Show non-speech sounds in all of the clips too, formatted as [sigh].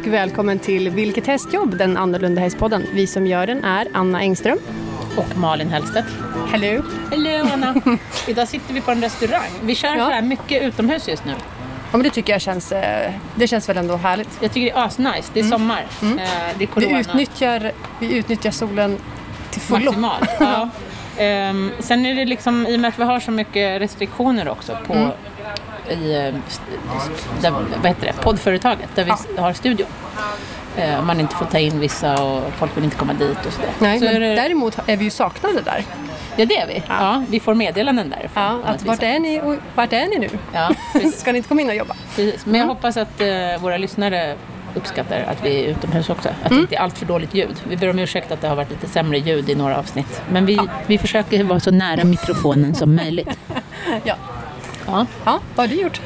och välkommen till Vilket hästjobb? Den annorlunda hästpodden. Vi som gör den är Anna Engström. Och Malin Hellstedt. Hello! Hello Anna! [laughs] Idag sitter vi på en restaurang. Vi kör Ja. så här mycket utomhus just nu. Ja, men det tycker jag känns, eh, det känns väl ändå härligt. Jag tycker det är asnice. Det är sommar. Eh, Det är Vi corona. utnyttjar, vi utnyttjar solen till fullo. Maximalt. Ja. [laughs] Ehm, sen är det liksom, i och med att vi har så mycket restriktioner också på i, eh, där, vad heter det, poddföretaget där vi har studion. Eh, man inte får ta in vissa och folk vill inte komma dit och sådär. Nej, så men är det, däremot är vi ju saknade där. ja, det är vi. Ja. vi får meddelanden därifrån. Ja, att vart är ni och vart är ni nu? Ja. [laughs] Ska ni inte komma in och jobba? Precis. Men jag hoppas att eh, våra lyssnare uppskattar att vi är utomhus också. Att det inte är allt för dåligt ljud. Vi ber om ursäkt att det har varit lite sämre ljud i några avsnitt. Men vi, vi försöker vara så nära mikrofonen som möjligt. [laughs] Ja. Ja. Ja, vad har du gjort?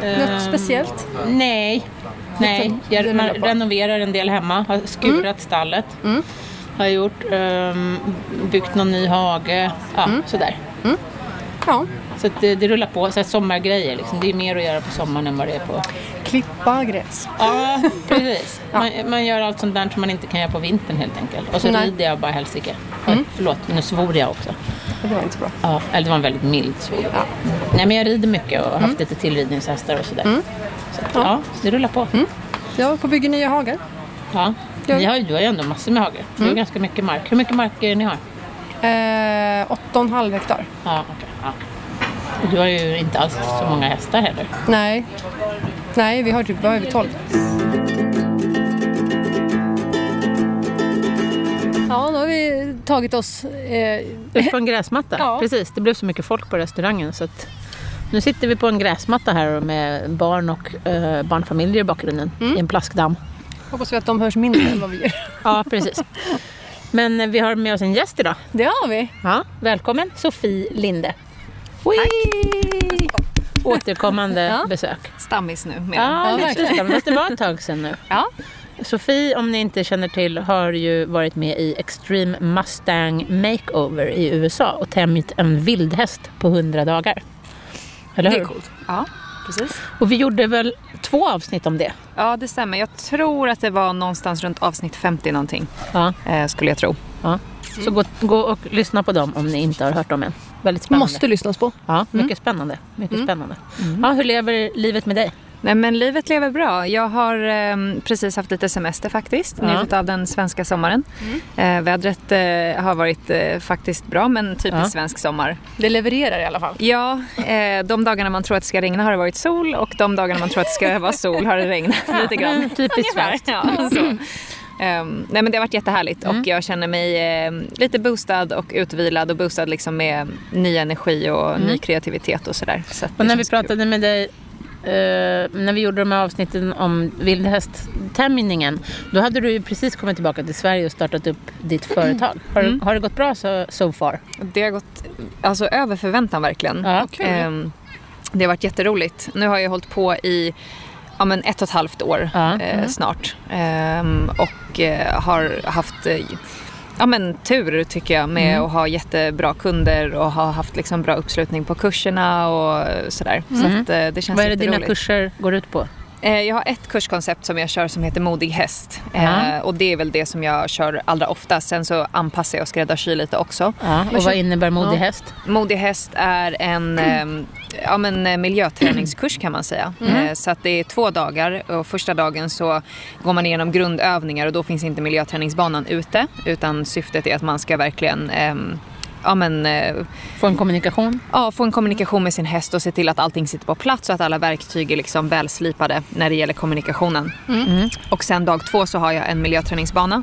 Något Ehm, speciellt? Nej. Nej, jag man renoverar en del hemma. Har skurat stallet. Har jag gjort. ehm, byggt någon ny hage. Ja, sådär. Ja, Så att det, det rullar på. Så sommargrejer liksom. Det är mer att göra på sommaren än vad det är på klippa gräs. Ja, [laughs] precis. Man, man gör allt sånt där som man inte kan göra på vintern helt enkelt. Och så Nej. rider jag bara helsike. Mm. Förlåt, nu svor jag också. Det var inte så bra. Ja, eller det var en väldigt mild svor. Nej, men jag rider mycket och har haft lite tillridningshästar och sådär. Så att, ja. det rullar på. Jag var på bygga nya hagar. Ja. Ja. Ni har, ju- du har ju ändå massor med hagor. Du har ganska mycket mark. Hur mycket mark är ni har? Eh, 8,5 hektar. Ja, okej. Ja. Du har ju inte alls så många hästar heller. Nej. Nej, vi har typ är vi, 12. Ja, då har vi tagit oss... Eh, Upp på en gräsmatta. Ja. Precis, det blev så mycket folk på restaurangen. Så att nu sitter vi på en gräsmatta här med barn och eh, barnfamiljer i bakgrunden i en plaskdamm. hoppas vi att de hörs mindre än vad vi gör. [laughs] Ja, precis. Men eh, vi har med oss en gäst idag. Det har vi. Ja, välkommen Sofie Linde. Tack! Återkommande Ja. besök. Stammis nu. Med. Ja, Ja, lite det var ett tag sedan nu. Ja. Sofie, om ni inte känner till, har ju varit med i Extreme Mustang Makeover i USA och tämjt en vildhäst på 100 dagar. Eller Det hur? är coolt. Ja, precis. Och vi gjorde väl två avsnitt om det? Ja, det stämmer. Jag tror att det var någonstans runt avsnitt 50 någonting, Ja. eh, skulle jag tro. ja. Så gå, gå och lyssna på dem om ni inte har hört dem än. Väldigt spännande. Måste lyssnas på. Ja, mycket spännande. Mycket spännande. Ja, hur lever livet med dig? Nej, men livet lever bra. Jag har ehm, precis haft lite semester faktiskt. Ja. Njutit av den svenska sommaren. Eh, vädret eh, har varit eh, faktiskt bra, men typiskt Ja. svensk sommar. Det levererar i alla fall. Ja, eh, de dagarna man tror att det ska regna har det varit sol och de dagarna man tror att det ska vara sol har det regnat [laughs] lite grann. Typiskt svenskt. Ja, så. [laughs] Ehm, nej men det har varit jättehärligt och jag känner mig ehm, lite boostad och utvilad och boostad liksom med ny energi och ny kreativitet och sådär. Så Och när vi känns kul. pratade med dig eh, när vi gjorde de här avsnitten om vildhästtämningen då hade du ju precis kommit tillbaka till Sverige och startat upp ditt företag. Har, Mm. har det gått bra så so far? Det har gått alltså, över förväntan verkligen. Ja, kul. Ehm, det har varit jätteroligt. Nu har jag hållit på i ja, men ett och ett halvt år Ja. eh, snart. Ehm, och eh, har haft eh, ja, men, tur tycker jag med Mm. att ha jättebra kunder och ha haft liksom, bra uppslutning på kurserna och sådär. Så Mm. att, eh, det känns Vad är det dina kurser går ut på? Eh, Jag har ett kurskoncept som jag kör som heter Modig häst. Eh, och det är väl det som jag kör allra oftast. Sen så anpassar jag och skräddarsyr lite också. Ja, och vad innebär modig Ja. häst? Modig häst är en [clears throat] eh, ja, men, eh, miljöträningskurs kan man säga. Eh, Så att det är två dagar och första dagen så går man igenom grundövningar och då finns inte miljöträningsbanan ute utan syftet är att man ska verkligen ehm, ja, men, eh, Få en kommunikation? ja, få en kommunikation med sin häst och se till att allting sitter på plats och att alla verktyg är liksom välslipade när det gäller kommunikationen. Mm. Och sen dag två så har jag en miljöträningsbana.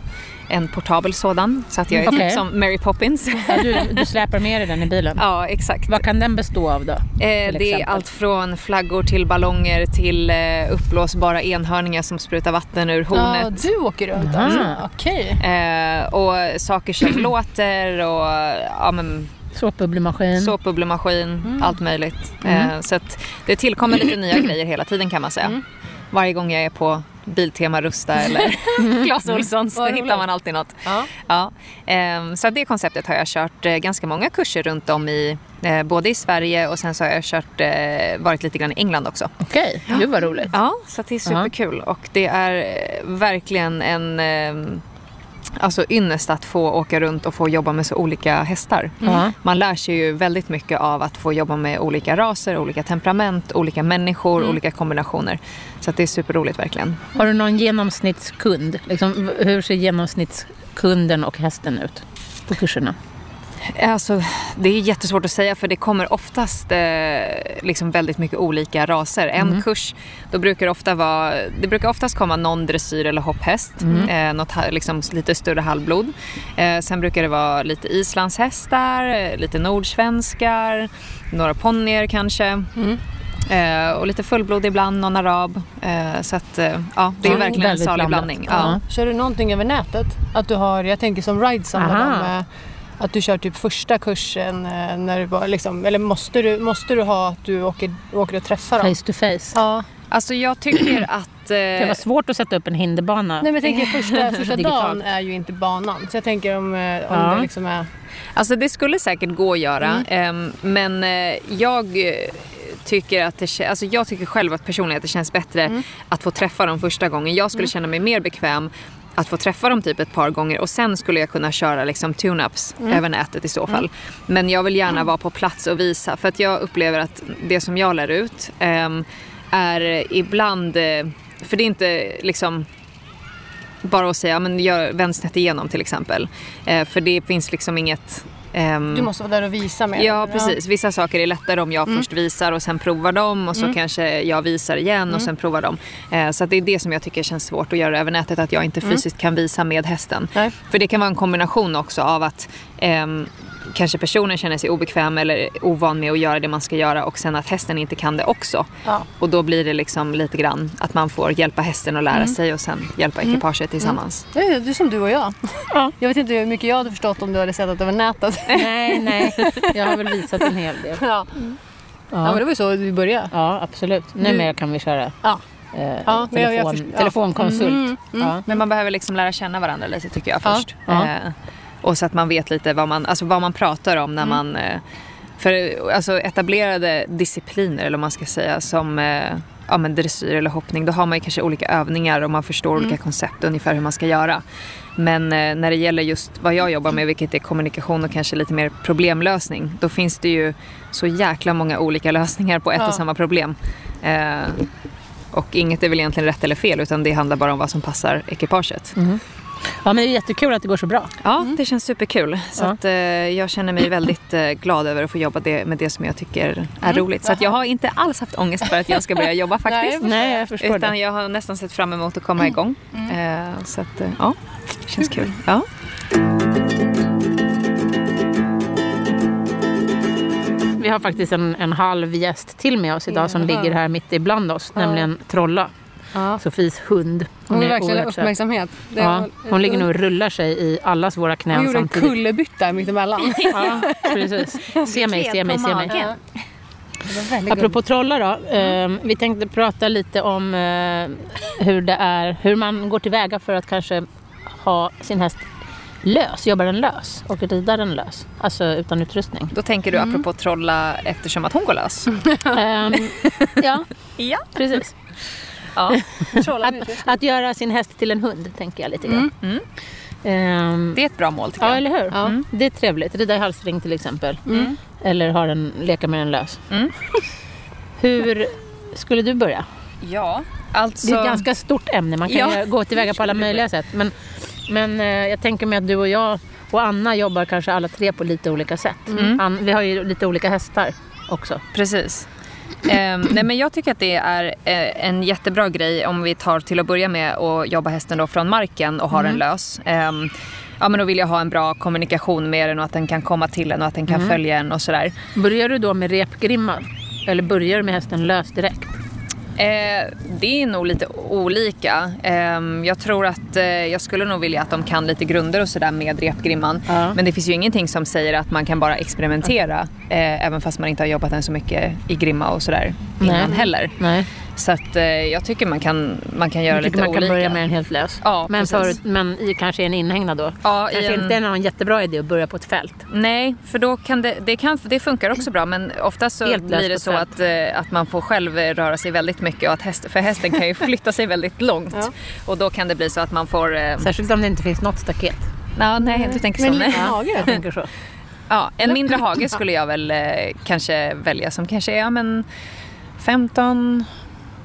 En portabel sådan. Så att jag är Okej. typ som Mary Poppins. Ja, du, du släpar med dig den i bilen? [laughs] ja, exakt. Vad kan den bestå av då? Eh, det är exempel? allt från flaggor till ballonger till eh, uppblåsbara enhörningar som sprutar vatten ur Ja, hornet. du åker runt Aha. alltså? Okej. Eh, och saker som [clears throat] låter och ja, men, Såpbubblemaskin? såpbubblemaskin, Mm. allt möjligt. Eh, så att det tillkommer lite nya [clears throat] grejer hela tiden kan man säga. Varje gång jag är på Biltema Rusta eller [laughs] Clas Ohlson så hittar man alltid något. Ja. Ja, ehm, så det konceptet har jag kört eh, ganska många kurser runt om i, eh, både i Sverige och sen så har jag kört, eh, varit lite grann i England också. Okej, gud vad roligt. Ja, så det är superkul och det är verkligen en ehm, alltså ynnest att få åka runt och få jobba med så olika hästar. Ja. Man lär sig ju väldigt mycket av att få jobba med olika raser, olika temperament, olika människor, olika kombinationer. Så att det är superroligt verkligen. Har du någon genomsnittskund? Liksom, hur ser genomsnittskunden och hästen ut på kurserna? Alltså, det är jättesvårt att säga för det kommer oftast eh, liksom väldigt mycket olika raser. En kurs, då brukar det ofta vara, det brukar oftast komma någon dressyr eller hopphäst, eh, något liksom lite större halvblod. Eh, sen brukar det vara lite islandshästar, eh, lite nordsvenskar, några ponnyer kanske. Eh, och lite fullblod ibland, någon arab. Eh, så att, eh, ja, det är Ja, verkligen en väldigt salig blandning. Ja. Kör du någonting över nätet? Att du har, jag tänker som Ridesam, Aha. Eh, att du kör typ första kursen eh, när du bara liksom, eller måste du, måste du ha att du åker, åker och träffar dem? Face to face. Ja. Alltså jag tycker att... Det Eh, var svårt att sätta upp en hinderbana. Nej men jag tänker första, [laughs] första dagen är ju inte banan. Så jag tänker om, eh, om Ja. det liksom är... Alltså det skulle säkert gå att göra. Mm. ehm, men eh, jag eh, tycker att det alltså jag tycker själv att personligen att det känns bättre Mm. att få träffa dem första gången. Jag skulle känna mig mer bekväm att få träffa dem typ ett par gånger och sen skulle jag kunna köra liksom tune-ups Mm. över nätet i så fall. Men jag vill gärna vara på plats och visa för att jag upplever att det som jag lär ut ehm, är ibland, eh, för det är inte liksom bara att säga, men gör vänd snett igenom till exempel. Eh, för det finns liksom inget... ehm, Du måste vara där och visa mer. Ja, precis. Vissa saker är lättare om jag först visar och sen provar dem och så kanske jag visar igen och sen provar dem. Eh, så att det är det som jag tycker känns svårt att göra över nätet, att jag inte fysiskt kan visa med hästen. Nej. För det kan vara en kombination också av att ehm, kanske personen känner sig obekväm eller ovan med att göra det man ska göra och sen att hästen inte kan det också. Ja. Och då blir det liksom lite grann att man får hjälpa hästen att lära sig och sen hjälpa ekipaget tillsammans. Det är, det är som du och jag. Ja. Jag vet inte hur mycket jag hade förstått om du hade sett det över nätet. Nej, nej. Jag har väl visat en hel del. ja. ja, men det var ju så vi började. Ja, absolut. Numera kan vi köra Ja. eh, Ja, men jag- jag telefon, först- ja. telefonkonsult. Mm, Ja. Men man behöver liksom lära känna varandra lite tycker jag Ja. först. Ja. Eh, och så att man vet lite vad man, alltså vad man pratar om när man... Eh, för alltså etablerade discipliner eller vad man ska säga som eh, ja, men dressyr eller hoppning. Då har man ju kanske olika övningar och man förstår olika koncept ungefär hur man ska göra. Men eh, när det gäller just vad jag jobbar med vilket är kommunikation och kanske lite mer problemlösning. Då finns det ju så jäkla många olika lösningar på ett Ja. och samma problem. Eh, och inget är väl egentligen rätt eller fel utan det handlar bara om vad som passar ekipaget. Ja, men det är jättekul att det går så bra. Ja, det känns superkul. Så Ja. att, eh, jag känner mig väldigt eh, glad över att få jobba det, med det som jag tycker är roligt. Så jag har inte alls haft ångest för att jag ska börja jobba [laughs] faktiskt. Nej, jag förstår Utan det. jag har nästan sett fram emot att komma igång. Eh, så att, eh, ja, det känns kul. Ja. Vi har faktiskt en, en halv gäst till med oss idag som ligger här mitt ibland oss, nämligen Trolla. Ja. Sofies hund. Hon vill är verkligen uppmärksamhet. Det Ja, hon ligger nu och rullar sig i allas våra Hon knän gjorde en samtidigt. kullerbytta mittemellan. [laughs] Ja, precis. Se mig, se mig, se mig. Ja. Det var väldigt Apropå trollar då. Eh, vi tänkte prata lite om eh, hur det är, hur man går tillväga för att kanske ha sin häst lös, jobba den lös och rida den lös. Alltså utan utrustning. Då tänker du apropå trolla eftersom att hon går lös. Ehm, [laughs] ja, ja. precis. Ja. [laughs] Att, att göra sin häst till en hund tänker jag lite grann. Mm. Ehm, Det är ett bra mål tycker ja, jag. eller hur? Ja. Mm. Det är trevligt. Rida i halsring till exempel. Eller ha den, leka med den lös. Mm. Hur skulle du börja? Ja, alltså... Det är ett ganska stort ämne. Man kan Ja. gå tillväga på alla möjliga [laughs] sätt. Men, men eh, jag tänker mig att du och jag och Anna jobbar kanske alla tre på lite olika sätt. Mm. Vi har ju lite olika hästar också. Precis. Ehm, nej men jag tycker att det är eh, en jättebra grej om vi tar till att börja med att jobba hästen då från marken och ha den lös. Ehm, ja men då vill jag ha en bra kommunikation med den och att den kan komma till en och att den kan följa en och sådär. Börjar du då med repgrimma? Eller börjar du med hästen lös direkt? Eh, det är nog lite olika. Ehm, jag tror att eh, jag skulle nog vilja att de kan lite grunder och sådär med repgrimman. Ja. Men det finns ju ingenting som säger att man kan bara experimentera eh, även fast man inte har jobbat än så mycket i grimma och sådär. Innan Nej. heller. Nej, Så att eh, jag tycker man kan, man kan göra jag tycker lite man kan olika. börja med den helt lös. Ja, men, förut, men i kanske en inhägnad då. Ja, i kanske en- inte är någon jättebra idé att börja på ett fält. Nej, för då kan det, det, kan, det funkar också bra men oftast så blir det så fält. att, eh, att man får själv röra sig väldigt mycket och att häst, för hästen kan ju [laughs] flytta sig väldigt långt. Ja. Och då kan det bli så att man får... Eh, Särskilt om det inte finns något staket. ja, nej, du tänker så. Men Nej. liten hage Jag tänker så. [laughs] Ja, en mindre hage skulle jag väl eh, kanske välja som kanske är ja, men 15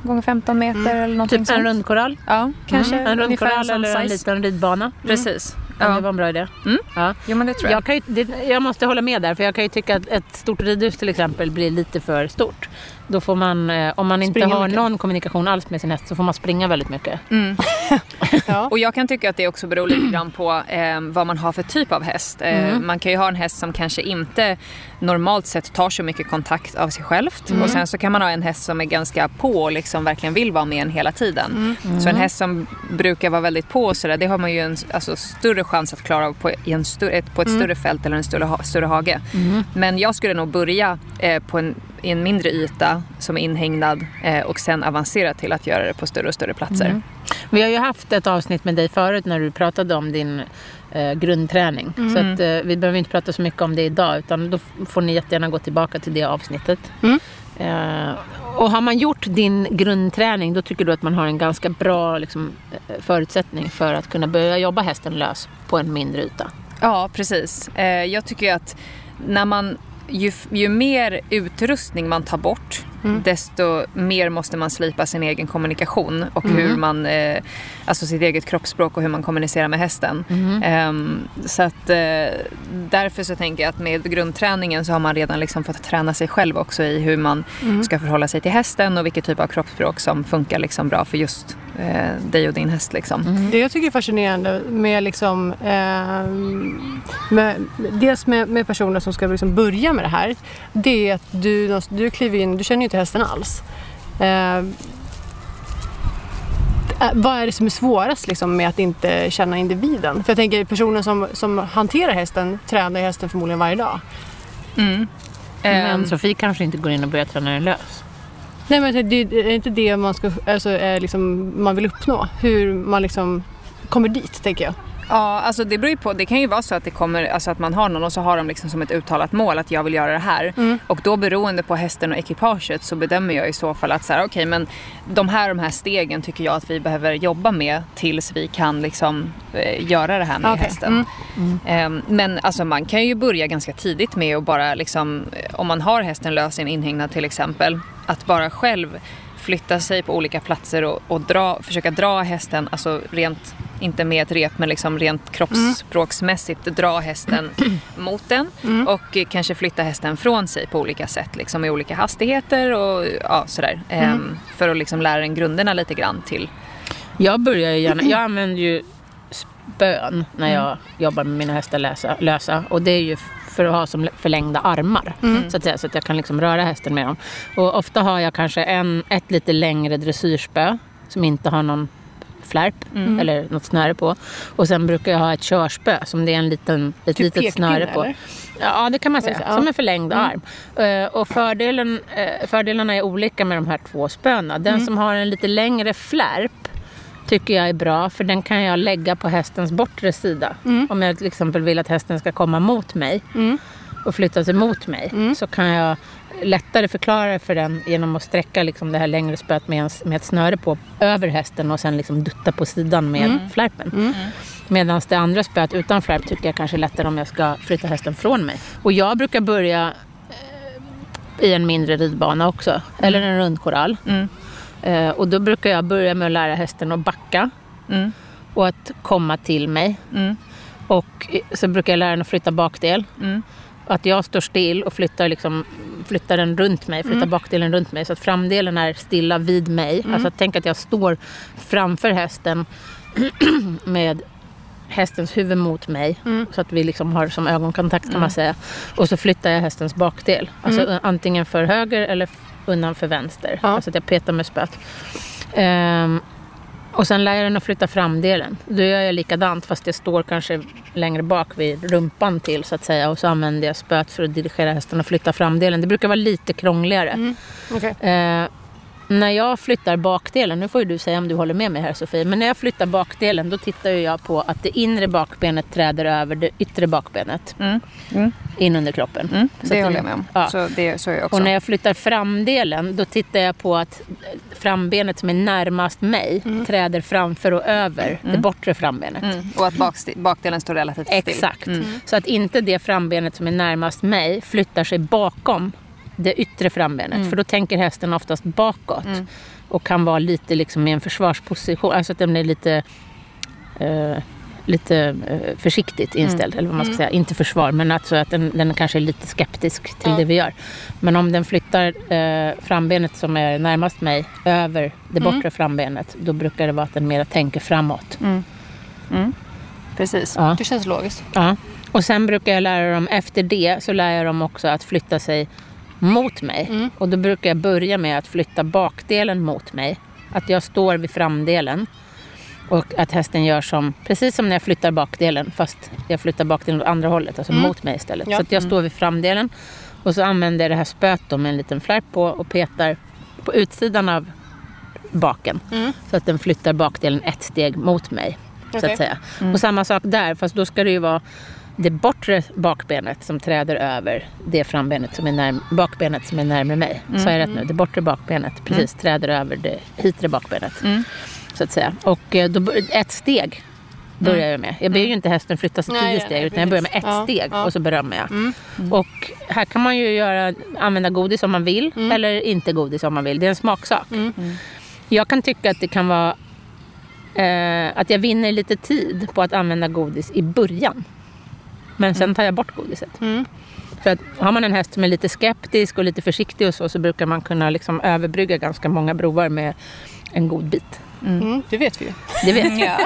gånger 15 meter eller någonting Typ sånt. en rundkorall. Ja, kanske Mm, en rundkorall eller en size. liten ridbana. Precis. Ja. Ja. Det var en bra idé. Mm. Ja. Jo men det tror jag. Jag, kan ju, det, jag måste hålla med där, för jag kan ju tycka att ett stort ridhus till exempel blir lite för stort. Då får man, eh, om man inte Springa har mycket. någon kommunikation alls med sin häst så får man springa väldigt mycket. Mm. [laughs] Ja. Och jag kan tycka att det också beror lite grann på eh, vad man har för typ av häst. Eh, Mm. Man kan ju ha en häst som kanske inte normalt sett tar så mycket kontakt av sig självt. Mm. Och sen så kan man ha en häst som är ganska på och liksom verkligen vill vara med en hela tiden. Mm. Så en häst som brukar vara väldigt på och sådär, det har man ju en alltså, större chans att klara av på, i en större, ett, på ett större fält eller en större, ha, större hage. Men jag skulle nog börja eh, på en, i en mindre yta som är inhägnad eh, och sen avancera till att göra det på större och större platser. Vi har ju haft ett avsnitt med dig förut när du pratade om din eh, grundträning. Så att, eh, vi behöver inte prata så mycket om det idag utan då får ni jättegärna gå tillbaka till det avsnittet. Mm. Eh, och har man gjort din grundträning då tycker du att man har en ganska bra liksom, eh, förutsättning för att kunna börja jobba hästen lös på en mindre yta. Ja, precis. Eh, jag tycker ju att när man, ju, ju mer utrustning man tar bort desto mer måste man slipa sin egen kommunikation och hur man, eh, alltså sitt eget kroppsspråk och hur man kommunicerar med hästen. Ehm, så att eh, därför så tänker jag att med grundträningen så har man redan liksom fått träna sig själv också i hur man ska förhålla sig till hästen och vilket typ av kroppsspråk som funkar liksom bra för just eh, dig och din häst. Liksom. Det jag tycker är fascinerande med liksom, eh, med, dels med, med personer som ska liksom börja med det här, det är att du, du kliver in, du känner ju inte hästen alls. Eh, äh, vad är det som är svårast liksom, med att inte känna individen? För jag tänker personen som, som hanterar hästen tränar hästen förmodligen varje dag. Mm. Men Ehm, Sofie kanske inte går in och börjar träna den lös. Nej men det är inte det man, ska, alltså, är liksom, man vill uppnå. Hur man liksom kommer dit, tänker jag. Ja, alltså det beror ju på. Det kan ju vara så att det kommer, alltså att man har någon och så har de liksom som ett uttalat mål att jag vill göra det här. Och då beroende på hästen och ekipaget så bedömer jag i så fall att så här, okej men de här de här stegen tycker jag att vi behöver jobba med tills vi kan liksom eh, göra det här med Okej, hästen. Ehm, men alltså man kan ju börja ganska tidigt med att bara liksom, eh, om man har hästen lös i en inhägnad till exempel, att bara själv flytta sig på olika platser och, och dra, försöka dra hästen, alltså rent, inte med ett rep men liksom rent kroppsspråksmässigt dra hästen [clears throat] mot den och kanske flytta hästen från sig på olika sätt, liksom i olika hastigheter och ja, sådär. Ehm, för att liksom lära den grunderna lite grann till. Jag börjar ju gärna, [clears throat] jag använder ju spön när jag jobbar med mina hästar lösa, lösa och det är ju för att ha som förlängda armar så att säga så att jag kan liksom röra hästen med dem. Och ofta har jag kanske en, ett lite längre dressyrspö som inte har någon flärp eller något snöre på. Och sen brukar jag ha ett körspö som det är en liten, ett Typ litet snöre på. eller? Ja, det kan man säga. Ja. Mm. Som en förlängd arm. Eh, Och fördelen, eh, fördelarna är olika med de här två spöna. Den Mm. som har en lite längre flärp tycker jag är bra för den kan jag lägga på hästens bortre sida. Mm. Om jag till exempel vill att hästen ska komma mot mig och flytta sig mot mig Mm. så kan jag lättare förklara för den genom att sträcka liksom det här längre spöet med, en, med ett snöre på över hästen och sen liksom dutta på sidan med Mm. flärpen. Medan det andra spöet utan flärp tycker jag kanske är lättare om jag ska flytta hästen från mig. Och jag brukar börja eh, i en mindre ridbana också, eller en rundkorall. Mm. Eh, och då brukar jag börja med att lära hästen att backa Mm. och att komma till mig. Mm. Och så brukar jag lära den att flytta bakdel. Mm. Att jag står still och flyttar, liksom, flyttar den runt mig, flyttar bakdelen runt mig så att framdelen är stilla vid mig. Alltså tänk att jag står framför hästen [clears throat] med hästens huvud mot mig. Så att vi liksom har som ögonkontakt kan man säga. Och så flyttar jag hästens bakdel. Alltså antingen för höger eller undan för vänster. Ja. Alltså att jag petar med spöet. Ehm, Och sen lär jag den att flytta framdelen. Då gör jag likadant fast det står kanske längre bak vid rumpan till så att säga. Och så använder jag spöet för att dirigera hästen och flytta framdelen. Det brukar vara lite krångligare. Okej. Eh, när jag flyttar bakdelen, nu får ju du säga om du håller med mig här Sofie, men när jag flyttar bakdelen då tittar jag på att det inre bakbenet träder över det yttre bakbenet. Mm. Mm. In under kroppen. Mm. Så Det att håller det- jag med om. Ja. Så, det, så jag också. Och när jag flyttar framdelen då tittar jag på att frambenet som är närmast mig träder framför och över det bortre frambenet. mm. Och att bakdelen står relativt still. Exakt. Så att inte det frambenet som är närmast mig flyttar sig bakom det yttre frambenet. För då tänker hästen oftast bakåt. Och kan vara lite liksom i en försvarsposition. Alltså att den är lite, eh, lite eh, försiktigt inställd. Eller vad man ska säga. Inte försvar, men alltså att den, den kanske är lite skeptisk till det vi gör. Men om den flyttar eh, frambenet som är närmast mig över det bortre frambenet. Då brukar det vara att den mera tänker framåt. Precis. Ja. Det känns logiskt. Ja. Och sen brukar jag lära dem, efter det så lär jag dem också att flytta sig mot mig. Och då brukar jag börja med att flytta bakdelen mot mig. Att jag står vid framdelen. Och att hästen gör som, precis som när jag flyttar bakdelen, fast jag flyttar bakdelen åt andra hållet, alltså mot mig istället. Ja. Så att jag står vid framdelen och så använder jag det här spöet då med en liten flärp på och petar på utsidan av baken. Så att den flyttar bakdelen ett steg mot mig. Så Okej. att säga. Och samma sak där, fast då ska det ju vara det bortre bakbenet som träder över det frambenet som är närm- bakbenet som är närmare mig. Så är jag rätt nu? Det bortre bakbenet precis träder över det hitre bakbenet. Så att säga. Och eh, då, ett steg börjar jag med. Jag ber ju inte hästen flytta sig tio steg utan jag börjar med ett. Ja, steg ja. och så berömmer jag. Och här kan man ju göra, använda godis om man vill eller inte godis om man vill. Det är en smaksak. Jag kan tycka att det kan vara eh, att jag vinner lite tid på att använda godis i början. Men sen tar jag bort godiset. För att har man en häst som är lite skeptisk och lite försiktig och så, så brukar man kunna liksom överbrygga ganska många broar med en god bit. Mm, det vet vi ju. Det vet jag.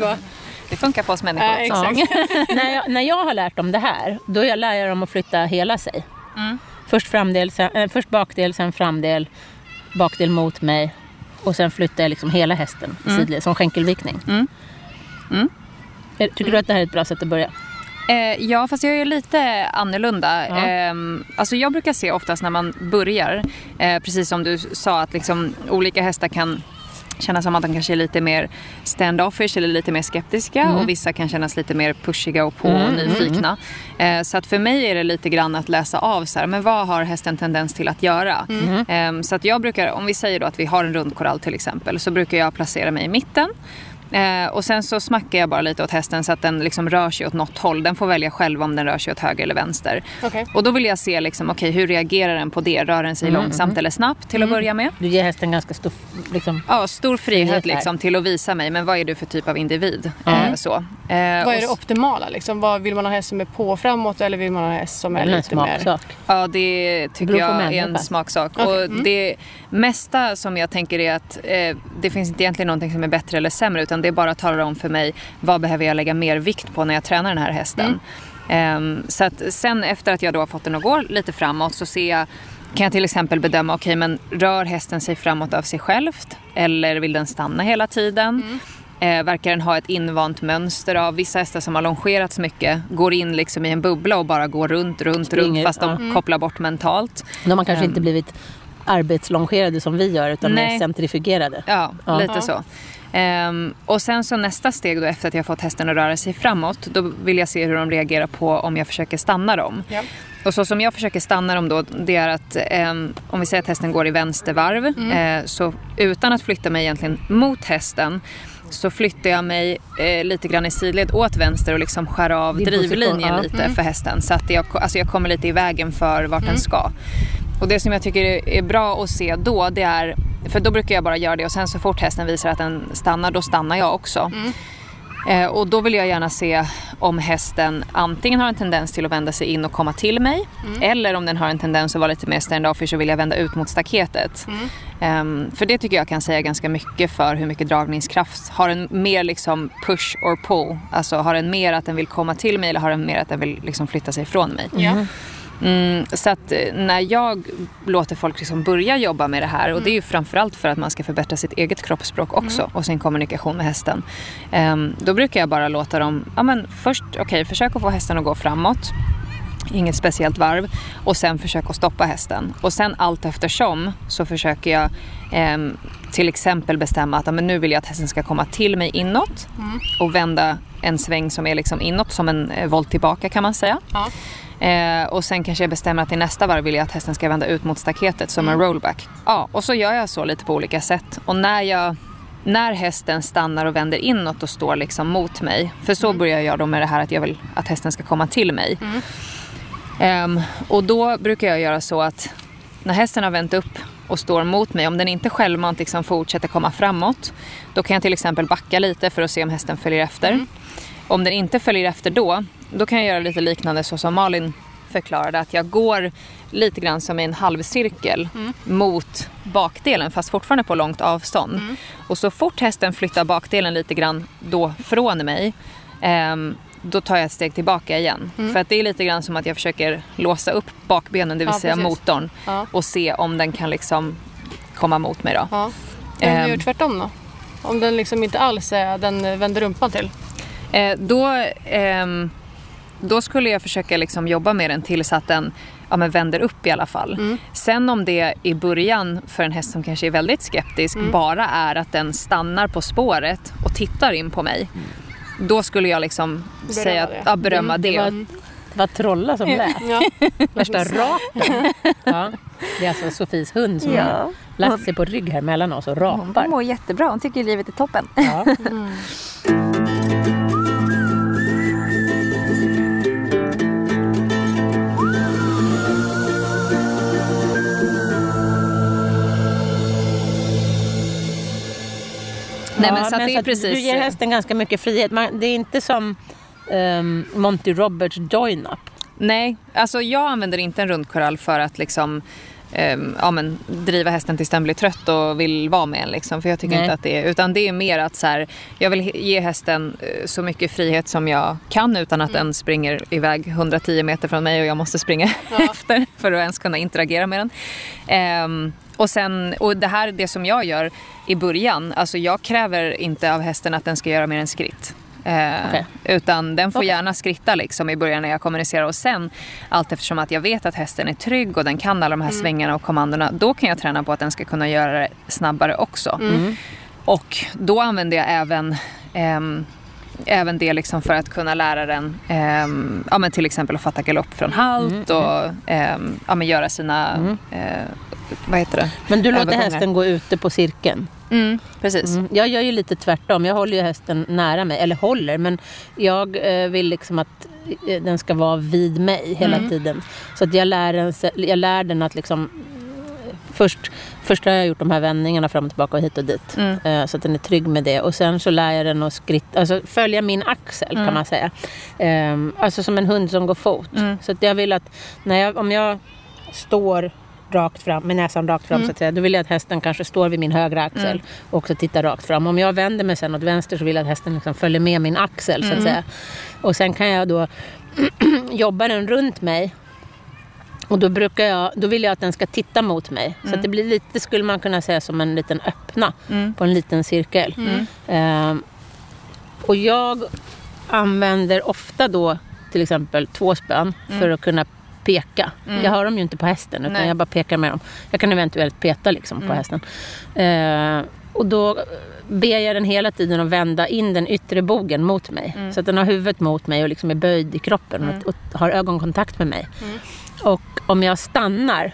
[laughs] Ja. [laughs] Det funkar på oss människor. Ja, exakt. när, jag, när jag har lärt dem det här, då jag lär jag dem att flytta hela sig. Först, framdel, sen, äh, först bakdel, sen framdel, bakdel mot mig. Och sen flyttar jag liksom hela hästen i sidled, som skänkelvikning. Eh, Tycker du att det här är ett bra sätt att börja? Eh, ja, fast jag är lite annorlunda. Ja. Eh, alltså jag brukar se oftast när man börjar, eh, precis som du sa, att liksom olika hästar kan känna som att de kanske är lite mer standoffish eller lite mer skeptiska och vissa kan kännas lite mer pushiga och på och nyfikna. Eh, så att för mig är det lite grann att läsa av så här, men vad har hästen tendens till att göra? Eh, så att jag brukar, om vi säger då att vi har en rundkorall till exempel, så brukar jag placera mig i mitten. Eh, och sen så smackar jag bara lite åt hästen så att den liksom rör sig åt något håll. Den får välja själv om den rör sig åt höger eller vänster. Okej. Och då vill jag se liksom, okej, hur reagerar den på det? Rör den sig långsamt eller snabbt till att börja med? Du ger hästen ganska stor... Liksom, Ja, stor frihet liksom, till att visa mig, men vad är du för typ av individ? Mm. Eh, så. Eh, Vad är det optimala? Liksom? Vad, vill man ha häst som är på framåt eller vill man ha häst som är eller en lite mer... Ja, det tycker jag är en smaksak. Okej, Och mm. det mesta som jag tänker är att eh, det finns inte egentligen någonting som är bättre eller sämre utan det bara talar om för mig vad behöver jag lägga mer vikt på när jag tränar den här hästen. Ehm, så att sen efter att jag då har fått den att gå lite framåt så ser jag kan jag till exempel bedöma, okej men rör hästen sig framåt av sig självt? Eller vill den stanna hela tiden? Eh, verkar den ha ett invant mönster av vissa hästar som har longerats mycket går in liksom i en bubbla och bara går runt, runt, runt Springer, fast de ja. kopplar bort mentalt. De har kanske Ehm. inte blivit arbetslongerade som vi gör utan Nej. mer centrifugerade. Ja, Ja. lite så. Ehm, och sen så nästa steg då efter att jag fått hästen att röra sig framåt, då vill jag se hur de reagerar på om jag försöker stanna dem. Ja. Och så som jag försöker stanna dem då, det är att ehm, om vi säger att hästen går i vänstervarv, eh, så utan att flytta mig egentligen mot hästen, så flyttar jag mig eh, lite grann i sidled åt vänster och liksom skär av drivlinjen lite för hästen. Så att jag, alltså jag kommer lite i vägen för vart den ska. Och det som jag tycker är- bra att se då, det är, för då brukar jag bara göra det och sen så fort hästen visar att den stannar, då stannar jag också. Eh, och då vill jag gärna se om hästen antingen har en tendens till att vända sig in och komma till mig eller om den har en tendens att vara lite mer stand-offish och vilja vända ut mot staketet. Ehm, för det tycker jag kan säga ganska mycket för hur mycket dragningskraft. Har den mer liksom push or pull? Alltså har den mer att den vill komma till mig eller har den mer att den vill liksom flytta sig ifrån mig? Ja. Mm, så att eh, när jag låter folk liksom börja jobba med det här och det är ju framförallt för att man ska förbättra sitt eget kroppsspråk också och sin kommunikation med hästen. Ehm, då brukar jag bara låta dem, ja men först okej försök att få hästen att gå framåt. Inget speciellt varv och sen försök att stoppa hästen. Och sen allt eftersom så försöker jag ehm, till exempel bestämma att men nu vill jag att hästen ska komma till mig inåt och vända en sväng som är liksom inåt som en eh, volt tillbaka kan man säga. Ja. Eh, och sen kanske jag bestämmer att i nästa varv vill jag att hästen ska vända ut mot staketet som en rollback. Ja, och så gör jag så lite på olika sätt. Och när jag när hästen stannar och vänder inåt och står liksom mot mig. För så börjar jag då med det här att jag vill att hästen ska komma till mig. Ehm, och då brukar jag göra så att när hästen har vänt upp och står mot mig, om den inte självmant liksom fortsätter komma framåt, då kan jag till exempel backa lite för att se om hästen följer efter. Om den inte följer efter då, då kan jag göra lite liknande så som Malin förklarade, att jag går lite grann som i en halvcirkel mot bakdelen fast fortfarande på långt avstånd. Och så fort hästen flyttar bakdelen lite grann då från mig ehm, då tar jag ett steg tillbaka igen. För att det är lite grann som att jag försöker låsa upp bakbenen, det vill Ja, säga precis. motorn. Ja. Och se om den kan liksom komma mot mig då. Ja. Om du Ehm. gör tvärtom då? Om den liksom inte alls är, den eh, vänder rumpan till? Eh, då, ehm, då skulle jag försöka liksom jobba med den tills att den ja, men vänder upp i alla fall. Sen om det i början för en häst som kanske är väldigt skeptisk bara är att den stannar på spåret och tittar in på mig. Då skulle jag liksom säga att, det. ja, berömma det. Det var, det var Trolla som lät. Ja. [laughs] Värsta rapen. [laughs] Ja, det är alltså Sofies hund som Ja. har lagt sig på rygg här mellan oss och Hon rapar. mår jättebra. Hon tycker livet är toppen. Ja. [laughs] Nej, men Ja, så är att precis... Du ger hästen ganska mycket frihet. Man, det är inte som um, Monty Roberts join-up. Nej, alltså jag använder inte en rundkorall för att liksom ehm, ja, men, driva hästen tills den blir trött och vill vara med en. Liksom, för jag tycker Nej. inte att det är, utan det är mer att så här, jag vill ge hästen eh, så mycket frihet som jag kan utan att den springer iväg 110 meter från mig och jag måste springa [laughs] efter för att ens kunna interagera med den. Ehm, och, sen, och det här är det som jag gör i början. Alltså jag kräver inte av hästen att den ska göra mer än skritt. Eh, Okej. Utan den får Okej. gärna skritta liksom i början när jag kommunicerar och sen allt eftersom att jag vet att hästen är trygg och den kan alla de här svängarna och kommandona då kan jag träna på att den ska kunna göra det snabbare också. Och då använder jag även ehm, Även det liksom för att kunna lära den ehm, ja, men till exempel att fatta galopp från halt och ehm, ja, men göra sina, eh, vad heter det? Men du låter hästen gå ute på cirkeln. Mm, precis. Mm. Jag gör ju lite tvärtom. Jag håller ju hästen nära mig. Eller håller, men jag eh, vill liksom att eh, den ska vara vid mig hela tiden. Så att jag lär den, jag lär den att liksom... Först, först har jag gjort de här vändningarna fram och tillbaka och hit och dit. Mm. Eh, så att den är trygg med det. Och sen så lär jag den att skritta, alltså följa min axel kan man säga. Ehm, alltså som en hund som går fot. Mm. Så att jag vill att när jag, om jag står rakt fram, med näsan rakt fram så att säga, då vill jag att hästen kanske står vid min högra axel och också tittar rakt fram. Om jag vänder mig sen åt vänster så vill jag att hästen liksom följer med min axel så att säga. Och sen kan jag då [clears throat] jobba den runt mig och då, brukar jag, då vill jag att den ska titta mot mig. Så att det blir lite, skulle man kunna säga, som en liten öppna på en liten cirkel. Ehm, och jag använder ofta då till exempel två spön för att kunna peka. Jag har dem ju inte på hästen utan Nej. jag bara pekar med dem. Jag kan eventuellt peta liksom på hästen. Ehm, och då ber jag den hela tiden att vända in den yttre bogen mot mig. Så att den har huvudet mot mig och liksom är böjd i kroppen och, och har ögonkontakt med mig. Och om jag stannar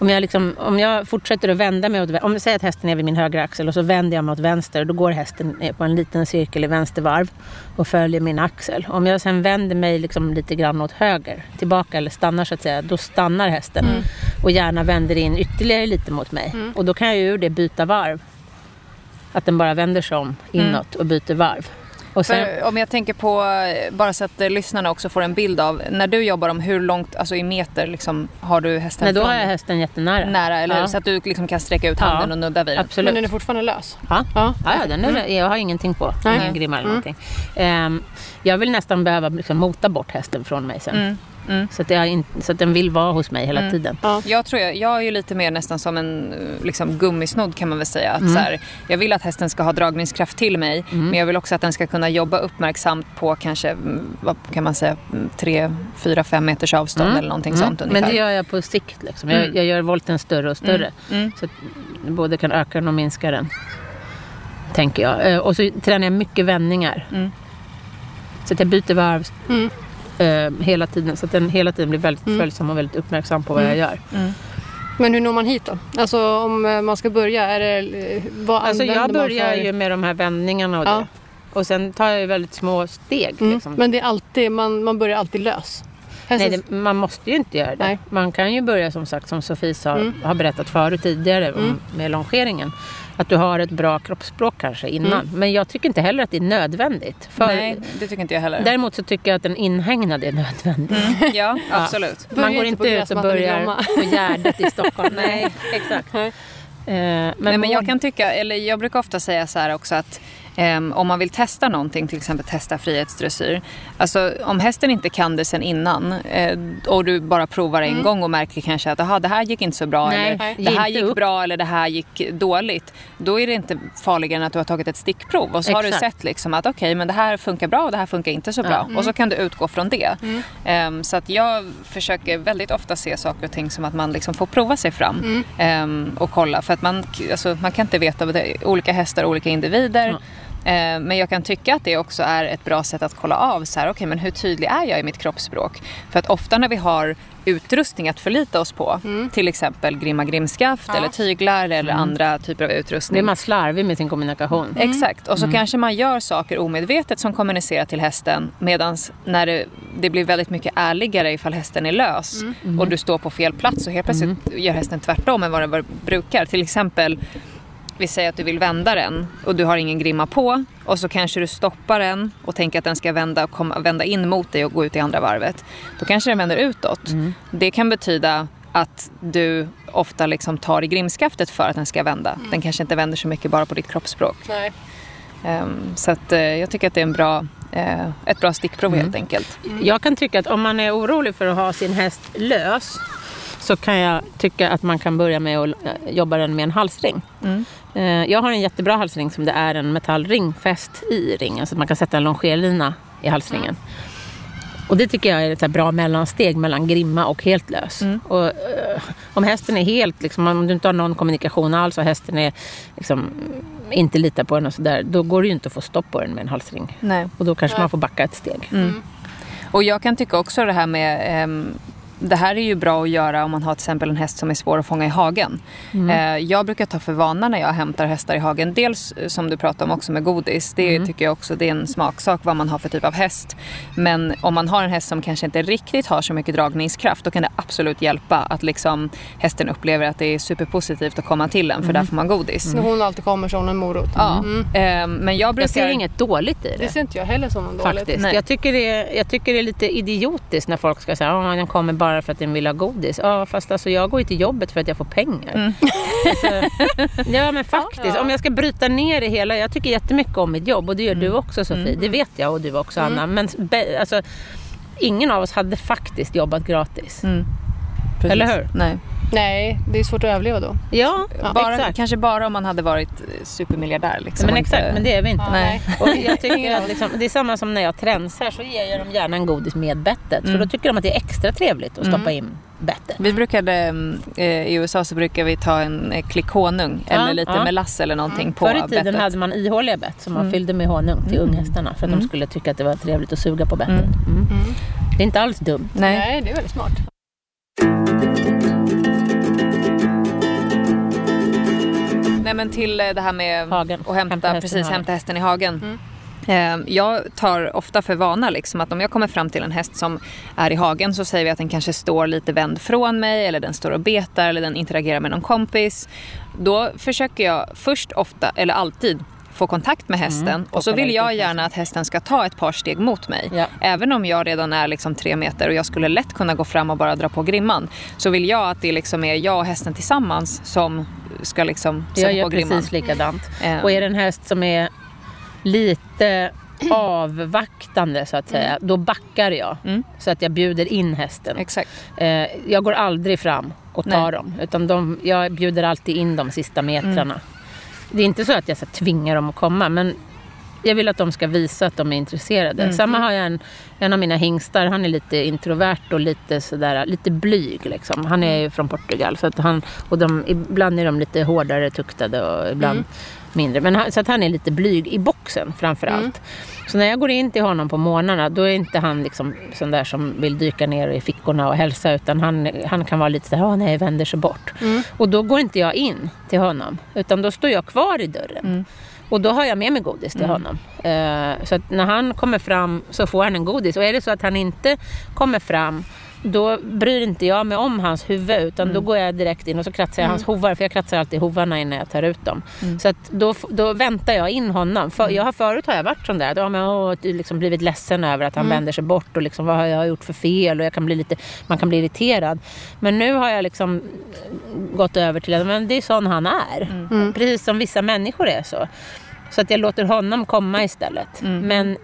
om jag, liksom, om jag fortsätter att vända mig åt vä- Om jag säger att hästen är vid min högra axel och så vänder jag mig åt vänster. Då går hästen på en liten cirkel i vänster varv och följer min axel. Om jag sen vänder mig liksom lite grann åt höger, tillbaka eller stannar så att säga. Då stannar hästen och gärna vänder in ytterligare lite mot mig. Och då kan jag ju ur det byta varv. Att den bara vänder sig om inåt och byter varv. Och sen, om jag tänker på, eh, bara så att eh, lyssnarna också får en bild av, när du jobbar om hur långt, alltså i meter liksom, har du hästen nej, då från har jag hästen jättenära. nära? Eller Ja. så att du liksom kan sträcka ut handen Ja. och nudda vid den? Absolut. Men den är fortfarande lös? Ja, Ja. ja. ja den är, jag har ingenting på. Nej. Ingen grimma eller någonting. Ehm, jag vill nästan behöva liksom mota bort hästen från mig sen. Mm. Mm. Så, att jag in, så att den vill vara hos mig hela Mm. tiden. Jag tror jag, jag är ju lite mer nästan som en eh, liksom, gummisnodd kan man väl säga. Att, Mm. så här, jag vill att hästen ska ha dragningskraft till mig men jag vill också att den ska kunna jobba uppmärksamt på kanske, mm, vad kan man säga, mm, tre, fyra, fem meters avstånd Mm. eller någonting Mm. sånt ungefär. Men det gör jag på sikt. Liksom. Jag, Mm. jag gör volten större och större. Mm. Så att både kan öka den och minska den. Tänker jag. Eh, Och så tränar jag mycket vändningar. Mm. Så att jag byter varv Mm. Eh, hela tiden. Så att den hela tiden blir väldigt Mm. följsam och väldigt uppmärksam på vad jag gör. Men hur når man hit då? Alltså om eh, man ska börja, är det, eh, vad Alltså jag börjar för... ju med de här vändningarna och Ja. det. Och sen tar jag ju väldigt små steg. Mm. Liksom. Men det är alltid, man, man börjar alltid lös. Nej, Hästen- det, man måste ju inte göra det. Nej. Man kan ju börja som sagt, som Sofie sa, Mm. har berättat förut tidigare Mm. med longeringen. Att du har ett bra kroppsspråk kanske innan. Mm. Men jag tycker inte heller att det är nödvändigt. Nej, det tycker inte jag heller. Däremot så tycker jag att en inhägnad är nödvändig. Mm. Ja, [laughs] absolut. Börja Man går inte ut och börjar på Gärdet i [laughs] Stockholm. Nej, exakt. Eh, men Nej, men jag kan tycka, eller jag brukar ofta säga så här också att ehm, om man vill testa någonting, till exempel testa frihetsdressyr. Alltså om hästen inte kan det sen innan eh, och du bara provar en gång och märker kanske att aha, det här gick inte så bra Nej, eller det här gick upp. bra eller det här gick dåligt. Då är det inte farligare än att du har tagit ett stickprov och så har du Exakt. sett liksom att okej men det här funkar bra och det här funkar inte så bra. Och så kan du utgå från det. Ehm, så att jag försöker väldigt ofta se saker och ting som att man liksom får prova sig fram ehm, och kolla. För att man, alltså, man kan inte veta, olika hästar olika individer. Ehm, Men jag kan tycka att det också är ett bra sätt att kolla av så här, okay, men hur tydlig är jag i mitt kroppsspråk? För att ofta när vi har utrustning att förlita oss på, till exempel grimma grimskaft eller tyglar eller andra typer av Blir utrustning. man slarvig med sin kommunikation. Exakt, och så kanske man gör saker omedvetet som kommunicerar till hästen medan när det, det blir väldigt mycket ärligare ifall hästen är lös och du står på fel plats och helt plötsligt gör hästen tvärtom än vad den brukar. Till exempel, vi säger att du vill vända den och du har ingen grimma på och så kanske du stoppar den och tänker att den ska vända, och komma, vända in mot dig och gå ut i andra varvet. Då kanske den vänder utåt. Det kan betyda att du ofta liksom tar i grimskaftet för att den ska vända. Den kanske inte vänder så mycket bara på ditt kroppsspråk. Nej. Ehm, så att, eh, jag tycker att det är en bra, eh, ett bra stickprov helt enkelt. Jag kan tycka att om man är orolig för att ha sin häst lös så kan jag tycka att man kan börja med att eh, jobba den med en halsring. Mm. Eh, Jag har en jättebra halsring som det är en metallring fäst i ringen så att man kan sätta en longerlina i halsringen. Och det tycker jag är ett bra mellansteg mellan grimma och helt lös. Mm. Och, eh, om hästen är helt, liksom, om du inte har någon kommunikation alls och hästen är, liksom, inte litar på den och sådär, då går det ju inte att få stopp på den med en halsring. Nej. Och då kanske man får backa ett steg. Och jag kan tycka också det här med ehm, det här är ju bra att göra om man har till exempel en häst som är svår att fånga i hagen. Eh, jag brukar ta för vana när jag hämtar hästar i hagen. Dels eh, som du pratade om också med godis. Det tycker jag också det är en smaksak vad man har för typ av häst. Men om man har en häst som kanske inte riktigt har så mycket dragningskraft då kan det absolut hjälpa att liksom hästen upplever att det är superpositivt att komma till en för där får man godis. När hon alltid kommer hon en morot. Ja, ehm, men jag brukar... Jag ser inget dåligt i det. Det ser inte jag heller som något dåligt. Faktiskt. Jag tycker, det är, jag tycker det är lite idiotiskt när folk ska säga att den kommer bara för att den vill ha godis. Ja, fast alltså, jag går ju till jobbet för att jag får pengar. Mm. Ja, men faktiskt. Om jag ska bryta ner det hela. Jag tycker jättemycket om mitt jobb och det gör Mm. du också Sofie. Det vet jag och du också Anna. Men alltså, ingen av oss hade faktiskt jobbat gratis. Mm. Precis. Eller hur? Nej. Nej, det är svårt att överleva då. Ja, Bara, exakt. Kanske bara om man hade varit eh, supermiljardär. Liksom, Men exakt, inte- men det är vi inte. Nej. Och jag tycker [laughs] att liksom, det är samma som när jag tränsar så ger jag dem gärna en godis med bettet. För då tycker de att det är extra trevligt att stoppa in bettet. Vi brukade, mm, eh, i USA så brukar vi ta en eh, klick honung Ja, eller lite ja. melass eller någonting på Förr i tiden bettet. hade man ihåliga bett som man fyllde med honung till unghästarna för att de skulle tycka att det var trevligt att suga på bettet. Mm. Det är inte alls dumt. Nej. Nej, det är väldigt smart. Nej men till eh, det här med Hagen. att hämta, Hämta hästen i precis, hagen. hämta hästen i hagen. Eh, Jag tar ofta för vana liksom att om jag kommer fram till en häst som är i hagen så säger vi att den kanske står lite vänd från mig eller den står och betar eller den interagerar med någon kompis. Då försöker jag först ofta, eller alltid, få kontakt med hästen och så vill jag gärna att hästen ska ta ett par steg mot mig. Ja. Även om jag redan är liksom tre meter och jag skulle lätt kunna gå fram och bara dra på grimman så vill jag att det liksom är jag och hästen tillsammans som ska liksom sätta Jag gör på grimman. precis likadant. Eh. Och är det en häst som är lite [clears throat] avvaktande så att säga. Då backar jag. Mm. Så att jag bjuder in hästen. Exakt. Eh, jag går aldrig fram och tar Nej. dem. Utan de, jag bjuder alltid in de sista metrarna. Mm. Det är inte så att jag så här, tvingar dem att komma. Men jag vill att de ska visa att de är intresserade. Mm. Samma har jag en, en av mina hingstar. Han är lite introvert och lite, sådär, lite blyg. Liksom. Han är ju från Portugal. Så att han, och de, ibland är de lite hårdare tuktade och ibland mindre. Men han, så att han är lite blyg i boxen framför allt. Så när jag går in till honom på morgnarna då är inte han liksom sån där som vill dyka ner i fickorna och hälsa utan han, han kan vara lite sådär, åh nej, vänder sig bort. Och då går inte jag in till honom utan då står jag kvar i dörren. Och då har jag med mig godis till honom. Eh, så att när han kommer fram så får han en godis. Och är det så att han inte kommer fram då bryr inte jag mig om hans huvud utan då går jag direkt in och så kratsar jag hans hovar för jag kratsar alltid hovarna innan jag tar ut dem. Så att då, då väntar jag in honom. För, jag har, förut har jag varit sån där, då har man liksom blivit ledsen över att han vänder sig bort och liksom, vad har jag gjort för fel och jag kan bli lite, man kan bli irriterad. Men nu har jag liksom gått över till att men det är sån han är. Precis som vissa människor är så. Så att jag låter honom komma istället. Men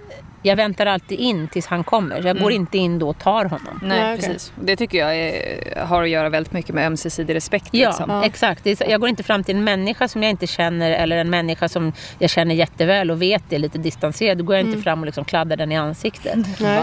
jag väntar alltid in tills han kommer. Jag går inte in då och tar honom. Nej, Nej, okej. precis. Det tycker jag är, har att göra väldigt mycket med ömsesidig respekt. Ja, liksom. exakt. Det är så- Jag går inte fram till en människa som jag inte känner eller en människa som jag känner jätteväl och vet är lite distanserad. Då går jag inte fram och liksom kladdar den i ansiktet. [laughs] Nej.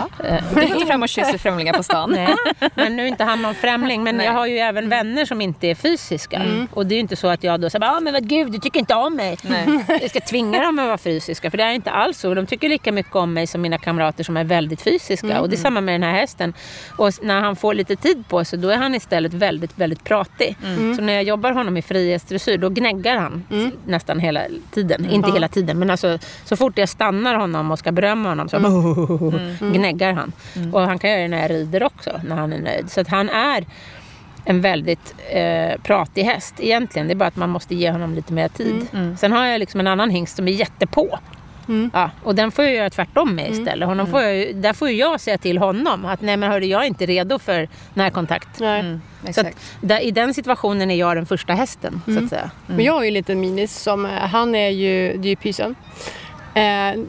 Du går inte fram och kysser främlingar på stan. Nej, men nu är inte han någon främling. Men Nej. jag har ju även vänner som inte är fysiska. Och det är ju inte så att jag då säger ah, men vad gud, du tycker inte om mig. Nej. [laughs] Jag ska tvinga dem att vara fysiska. För det är inte alls så. De tycker lika mycket om mig som mina kamrater som är väldigt fysiska. Och det är samma med den här hästen. Och när han får lite tid på sig då är han istället väldigt, väldigt pratig. Så när jag jobbar honom i frihetsdressyr då gnäggar han s- nästan hela tiden. Inte hela tiden men alltså så fort jag stannar honom och ska berömma honom så [laughs] gnäggar han. Och han kan göra det när jag rider också när han är nöjd. Så att han är en väldigt eh, pratig häst egentligen. Det är bara att man måste ge honom lite mer tid. Sen har jag liksom en annan hingst som är jättepå. Ja, och den får jag göra tvärtom med istället. Honom får jag, där får jag säga till honom att nej men hörru, jag är inte redo för närkontakt. Nej. Mm, Så att, där, I den situationen är jag den första hästen så att säga. Men jag har ju en liten minis som, eh, han är ju, det är ju pysen. Eh,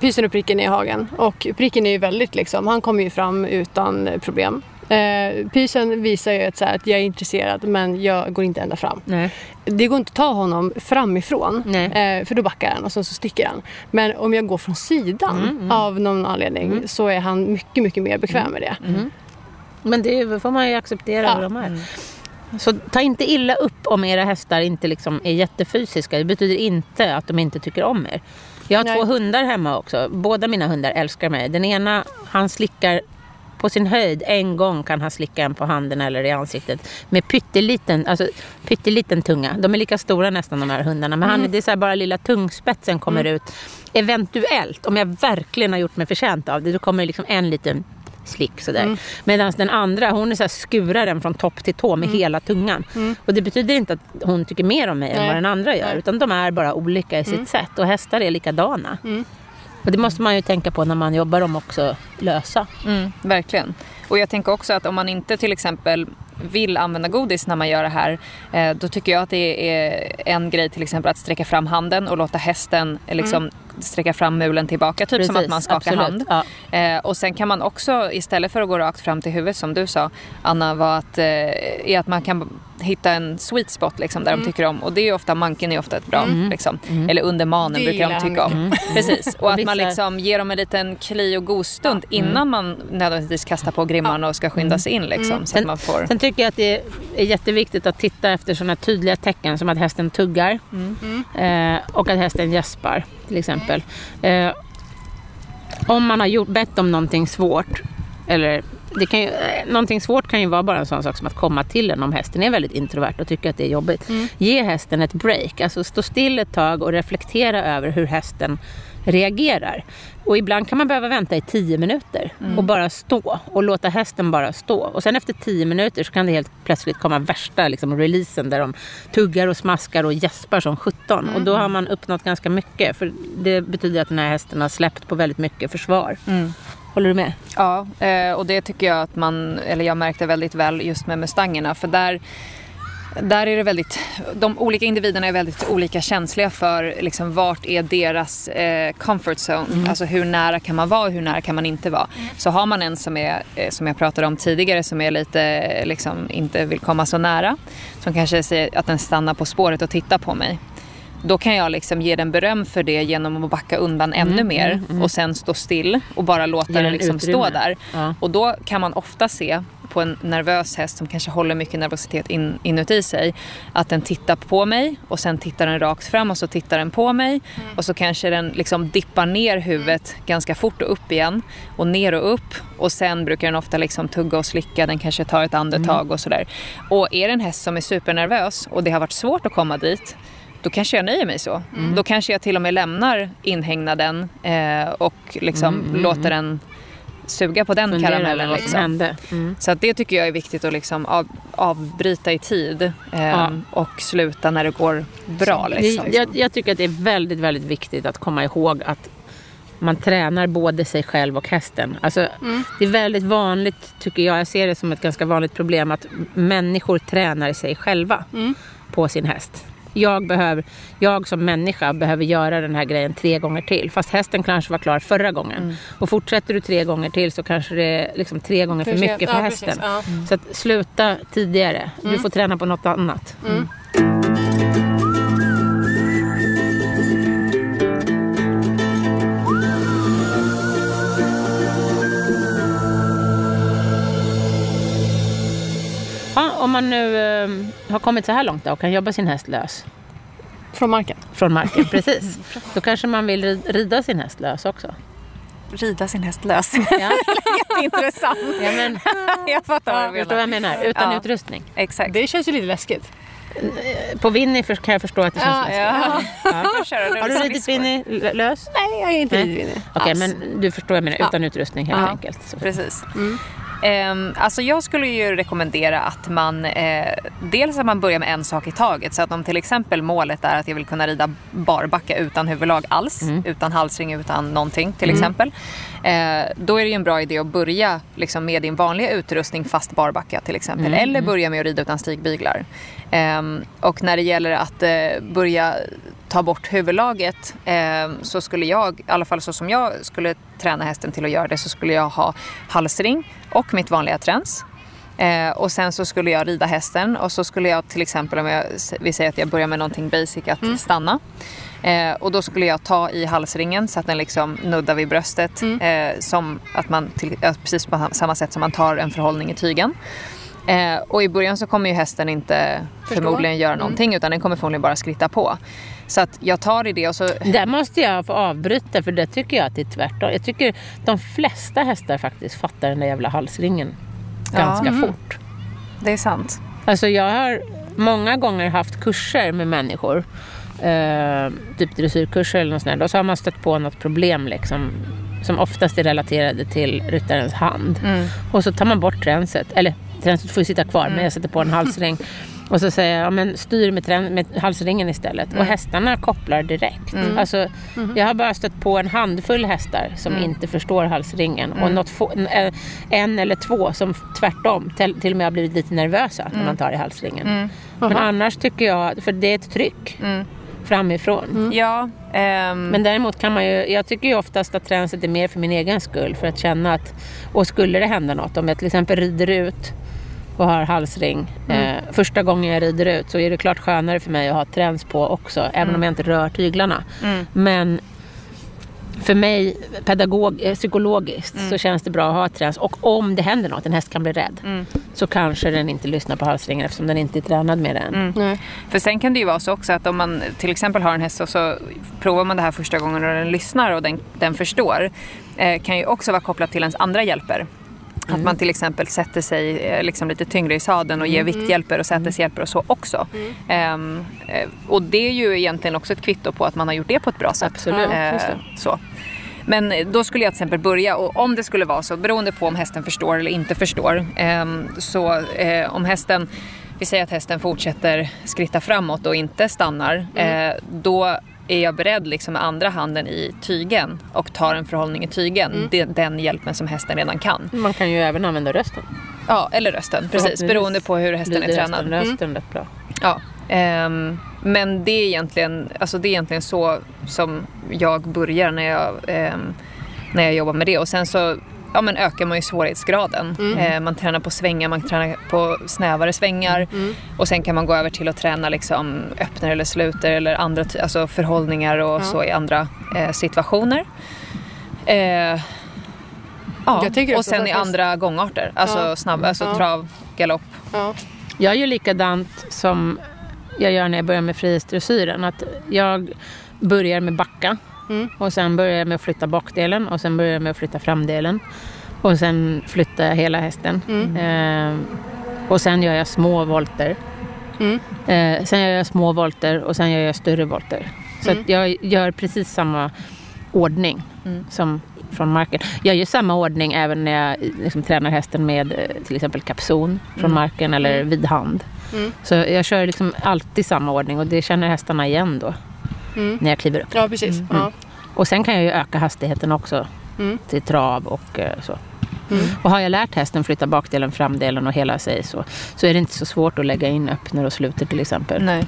pysen och pricken är i hagen. Och pricken är ju väldigt liksom, han kommer ju fram utan problem. Eh, pysen visar ju att, så här, att jag är intresserad men jag går inte ända fram. Nej. Det går inte att ta honom framifrån eh, för då backar han och sen så sticker han. Men om jag går från sidan Mm, av någon anledning så är han mycket, mycket mer bekväm med det. Men det får man ju acceptera Ja. hur de är. Så ta inte illa upp om era hästar inte liksom är jättefysiska. Det betyder inte att de inte tycker om er. Jag har Nej. två hundar hemma också. Båda mina hundar älskar mig. Den ena, han slickar på sin höjd en gång kan han slicka en på handen eller i ansiktet med pytteliten, alltså, pytteliten tunga. De är lika stora nästan de här hundarna men han, det är så här bara lilla tungspetsen kommer ut. Eventuellt, om jag verkligen har gjort mig förtjänt av det, då kommer det liksom en liten slick sådär. Mm. Medan den andra hon är så här skurar den från topp till tå med hela tungan. Och det betyder inte att hon tycker mer om mig än Mm. Nej. vad den andra gör. Mm. utan de är bara olika i sitt sätt och hästar är likadana. Och det måste man ju tänka på när man jobbar dem också lösa. Mm, verkligen. Och jag tänker också att om man inte till exempel vill använda godis när man gör det här eh, då tycker jag att det är en grej till exempel att sträcka fram handen och låta hästen eh, liksom sträcka fram mulen tillbaka typ som att Precis, man skakar absolut. hand. Ja. Eh, och sen kan man också istället för att gå rakt fram till huvudet som du sa Anna var att, är att man kan hitta en sweet spot liksom, där de tycker om. Och det är ofta, manken är ofta ett bra liksom. Eller under manen brukar de tycka om. [laughs] Precis. Och att man liksom ger dem en liten kli och god stund innan man nödvändigtvis kastar på grimman och ska skynda sig in liksom. Så att man får... Sen tycker jag att det är jätteviktigt att titta efter sådana tydliga tecken som att hästen tuggar. Eh, och att hästen gäspar till exempel. Eh, om man har gjort, bett om någonting svårt eller det kan ju, eh, någonting svårt kan ju vara bara en sån sak som att komma till en om hästen är väldigt introvert och tycker att det är jobbigt. Ge hästen ett break, alltså stå still ett tag och reflektera över hur hästen reagerar. Och ibland kan man behöva vänta i tio minuter och bara stå och låta hästen bara stå. Och sen efter tio minuter så kan det helt plötsligt komma värsta liksom, releasen där de tuggar och smaskar och gäspar som 17. Och då har man uppnått ganska mycket för det betyder att den här hästen har släppt på väldigt mycket försvar. Håller du med? Ja, eh, och det tycker jag att man, eller jag märkte väldigt väl just med Mustangerna för där Där är det väldigt, de olika individerna är väldigt olika känsliga för liksom, vart är deras eh, comfort zone. Alltså hur nära kan man vara och hur nära kan man inte vara. Så har man en som är, eh, som jag pratade om tidigare, som är lite, liksom, inte vill komma så nära. Som kanske säger att den stannar på spåret och tittar på mig. Då kan jag liksom ge den beröm för det genom att backa undan ännu mer och sen stå still och bara låta den den liksom utrymme. stå där. Ja. Och då kan man ofta se på en nervös häst som kanske håller mycket nervositet in, inuti sig att den tittar på mig och sen tittar den rakt fram och så tittar den på mig och så kanske den liksom dippar ner huvudet ganska fort och upp igen och ner och upp och sen brukar den ofta liksom tugga och slicka, den kanske tar ett andetag och sådär. Och är det en häst som är supernervös och det har varit svårt att komma dit då kanske jag nöjer mig så. Då kanske jag till och med lämnar inhägnaden eh, och liksom låter den suga på den Fundera karamellen. Liksom. Mm. Så det tycker jag är viktigt att liksom av, avbryta i tid eh, Ja. och sluta när det går bra. Liksom. Jag, jag tycker att det är väldigt, väldigt viktigt att komma ihåg att man tränar både sig själv och hästen. Alltså, Det är väldigt vanligt, tycker jag, jag ser det som ett ganska vanligt problem att människor tränar sig själva på sin häst. Jag, behöver, jag som människa behöver göra den här grejen tre gånger till. Fast hästen kanske var klar förra gången. Och fortsätter du tre gånger till så kanske det är liksom tre gånger för För mycket för Ja, precis. hästen. Ja. Så att sluta tidigare. Du får träna på något annat. Man nu eh, har kommit så här långt då och kan jobba sin häst lös Från marken. från marken, [laughs] precis. Då kanske man vill ri- rida sin häst lös också. Rida sin häst lös. [laughs] Ja, Intressant. ja men, [laughs] jag fattar vad du vad jag menar. menar? Utan Ja. utrustning. Exakt. Det känns ju lite läskigt. På Winnie kan jag förstå att det känns Ja, läskigt. ja. Köra Har du ridit. Winnie lös? Nej, jag är inte Nej. ridvillig. Okej, Alls. men du förstår vad jag menar. Utan utrustning helt Ja. enkelt. Så. Precis. Ehm, alltså jag skulle ju rekommendera att man eh, dels att man börjar med en sak i taget. Så att om till exempel målet är att jag vill kunna rida barbacka utan huvudlag alls, utan halsring, utan någonting till exempel. Eh, då är det ju en bra idé att börja liksom, med din vanliga utrustning fast barbacka till exempel. Eller börja med att rida utan stigbyglar. Ehm, och när det gäller att eh, börja ta bort huvudlaget eh, så skulle jag, i alla fall så som jag skulle träna hästen till att göra det, så skulle jag ha halsring och mitt vanliga träns. Eh, och sen så skulle jag rida hästen och så skulle jag till exempel om jag, vi säger att jag börjar med någonting basic att stanna. Eh, och då skulle jag ta i halsringen så att den liksom nuddar vid bröstet. Eh, som att man till, precis på samma sätt som man tar en förhållning i tygen. Eh, och i början så kommer ju hästen inte förmodligen göra någonting utan den kommer förmodligen bara skritta på. Så att jag tar i det och så... Där måste jag få avbryta för det tycker jag att det är tvärtom. Jag tycker de flesta hästar faktiskt fattar den där jävla halsringen ganska fort. Det är sant. Alltså jag har många gånger haft kurser med människor. Eh, typ dressyrkurser eller något sånt där. Och så har man stött på något problem liksom. Som oftast är relaterade till ryttarens hand. Och så tar man bort tränset. Eller tränset får ju sitta kvar men jag sätter på en halsring. [laughs] Och så säger jag, ja, men styr med, trän- med halsringen istället. Och hästarna kopplar direkt. Alltså, Jag har bara stött på en handfull hästar som inte förstår halsringen. Och något få, en, eh, en eller två som tvärtom till, till och med har blivit lite nervösa när man tar i halsringen. Men annars tycker jag, för det är ett tryck framifrån. Ja. ehm, Men däremot kan man ju, jag tycker ju oftast att tränset är mer för min egen skull. För att känna att, och skulle det hända något, om jag till exempel rider ut och har halsring. Eh, första gången jag rider ut så är det klart skönare för mig att ha träns på också. Även om jag inte rör tyglarna. Men för mig, pedagog, eh, psykologiskt, så känns det bra att ha träns. Och om det händer något, en häst kan bli rädd, så kanske den inte lyssnar på halsringen eftersom den inte är tränad med den. Nej. För sen kan det ju vara så också att om man till exempel har en häst och så provar man det här första gången och den lyssnar och den, den förstår. Eh, kan ju också vara kopplat till ens andra hjälper. Att man till exempel sätter sig eh, liksom lite tyngre i sadeln och ger vikthjälper och säteshjälper och så också. Ehm, eh, och det är ju egentligen också ett kvitto på att man har gjort det på ett bra sätt. Absolut, Eh, så. Men eh, då skulle jag till exempel börja och om det skulle vara så, beroende på om hästen förstår eller inte förstår. ehm, så eh, om hästen, vi säger att hästen fortsätter skritta framåt och inte stannar. Mm. Eh, då är jag beredd liksom med andra handen i tygen och tar en förhållning i tygen. Mm. Det, den hjälpen som hästen redan kan. Man kan ju även använda rösten. Ja, eller rösten. Precis, beroende på hur hästen är tränad. Rösten, rösten rätt bra. Ja, ehm, men det är, egentligen, alltså det är egentligen så som jag börjar när jag, ehm, när jag jobbar med det. Och sen så ja, men ökar man ju svårighetsgraden. Eh, man tränar på svängar, man tränar på snävare svängar. Och sen kan man gå över till att träna liksom öppnar eller sluter eller andra alltså förhållningar och så i andra eh, situationer. Eh, ja, och sen i andra gångarter. Alltså, Ja. snabb, alltså Ja. trav, galopp. Ja. Jag gör likadant som jag gör när jag börjar med frihetsdressyren. Att jag börjar med backa Mm. och sen börjar jag med att flytta bakdelen och sen börjar jag med att flytta framdelen. Och sen flyttar jag hela hästen. Mm. Eh, och sen gör jag små volter. Mm. Eh, sen gör jag små volter och sen gör jag större volter. Så Mm. jag gör precis samma ordning Mm. som från marken. Jag gör samma ordning även när jag liksom, tränar hästen med eh, till exempel kapson från marken eller vid hand. Mm. Så jag kör liksom alltid samma ordning och det känner hästarna igen då Mm. när jag kliver upp. Ja, precis. Ja. Och sen kan jag ju öka hastigheten också Mm. till trav och eh, så. Mm. Och har jag lärt hästen flytta bakdelen, framdelen och hela sig så, så är det inte så svårt att lägga in öppnor och sluter till exempel. Nej,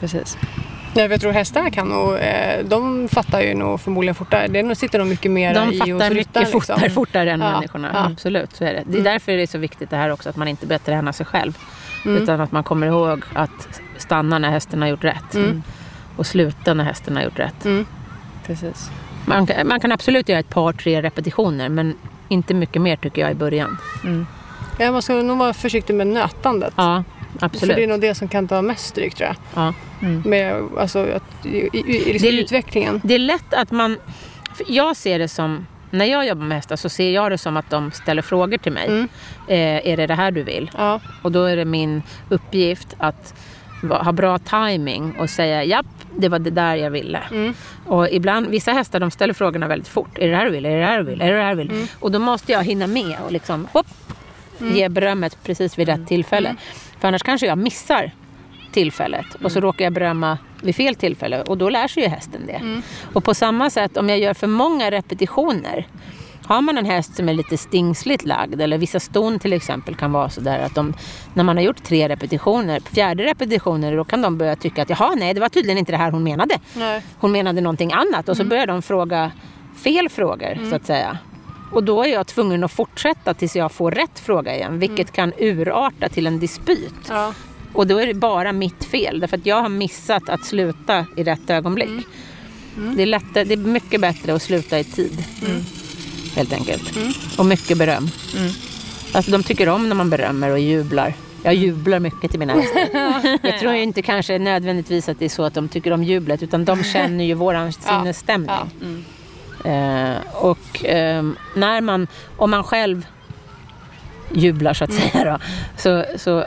precis. Nej, jag tror hästarna kan nog, eh, de fattar ju nog förmodligen fortare. Det sitter nog mycket mer De i fattar hos mycket ryttaren, fortare, liksom. fortare än Ja, människorna. ja. Absolut, så är det. Det är Mm. därför det är så viktigt det här också att man inte träna sig själv. Mm. Utan att man kommer ihåg att stanna när hästen har gjort rätt. Mm. Och sluta när hästen har gjort rätt. Mm. precis. Man, kan- man kan absolut göra ett par, tre repetitioner men inte mycket mer tycker jag i början. Ja, man ska nog vara försiktig med nötandet. Ja, För absolut. det är nog det som kan ta mest stryk tror jag. Ja. Med, alltså, att, i, i, i liksom Det- utvecklingen. Det är lätt att man... för Jag ser det som... När jag jobbar med hästar så ser jag det som att de ställer frågor till mig. Mm. Eh, är det det här du vill? Ja. Och då är det min uppgift att ha bra timing och säga japp, det var det där jag ville. Mm. Och ibland, vissa hästar de ställer frågorna väldigt fort. Är det här du vill? Är det här du vill? Är det här du vill? Mm. Och då måste jag hinna med och liksom hopp, ge berömmet precis vid rätt tillfälle. Mm. För annars kanske jag missar tillfället och så råkar jag berömma vid fel tillfälle och då lär sig ju hästen det. Mm. Och på samma sätt om jag gör för många repetitioner har man en häst som är lite stingsligt lagd eller vissa ston till exempel kan vara sådär att de, när man har gjort tre repetitioner, fjärde repetitioner då kan de börja tycka att jaha nej det var tydligen inte det här hon menade. Nej. Hon menade någonting annat och så börjar de fråga fel frågor så att säga. Och då är jag tvungen att fortsätta tills jag får rätt fråga igen vilket kan urarta till en dispyt. Ja. Och då är det bara mitt fel därför att jag har missat att sluta i rätt ögonblick. Det, är lättare, det är mycket bättre att sluta i tid. Helt enkelt. Och mycket beröm. Alltså de tycker om när man berömmer och jublar. Jag jublar mycket till mina [laughs] hästar. Jag tror inte kanske nödvändigtvis att det är så att de tycker om jublet utan de [laughs] känner ju våran sinnesstämning. Ja. Eh, och ehm, när man, om man själv jublar så att säga då, så, så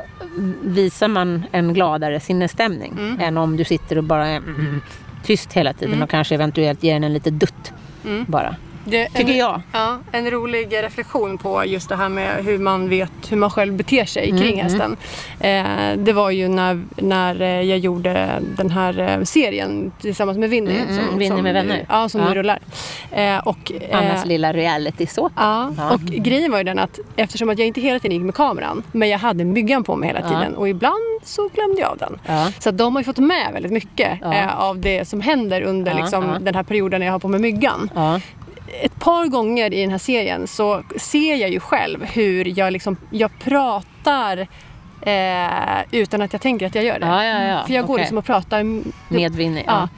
visar man en gladare sinnesstämning än om du sitter och bara är mm, tyst hela tiden och kanske eventuellt ger den en lite dutt bara. Det, Tycker en, jag. Ja, en rolig reflektion på just det här med hur man vet hur man själv beter sig Mm, kring hästen. Eh, det var ju när, när eh, jag gjorde den här eh, serien tillsammans med Winnie. Mm, mm, Winnie med vänner. Ja, som Ja. nu rullar. Eh, och, eh, Annas lilla reality så. Ja, Ja. och grejen var ju den att eftersom att jag inte hela tiden gick med kameran men jag hade myggan på mig hela tiden och ibland så glömde jag av den. Så de har ju fått med väldigt mycket eh, av det som händer under liksom, den här perioden när jag har på mig myggan. Ett par gånger i den här serien så ser jag ju själv hur jag, liksom, jag pratar eh, utan att jag tänker att jag gör det. Ja, ja, ja. För jag går Okej. liksom och pratar Med Winnie. Ja. Ja.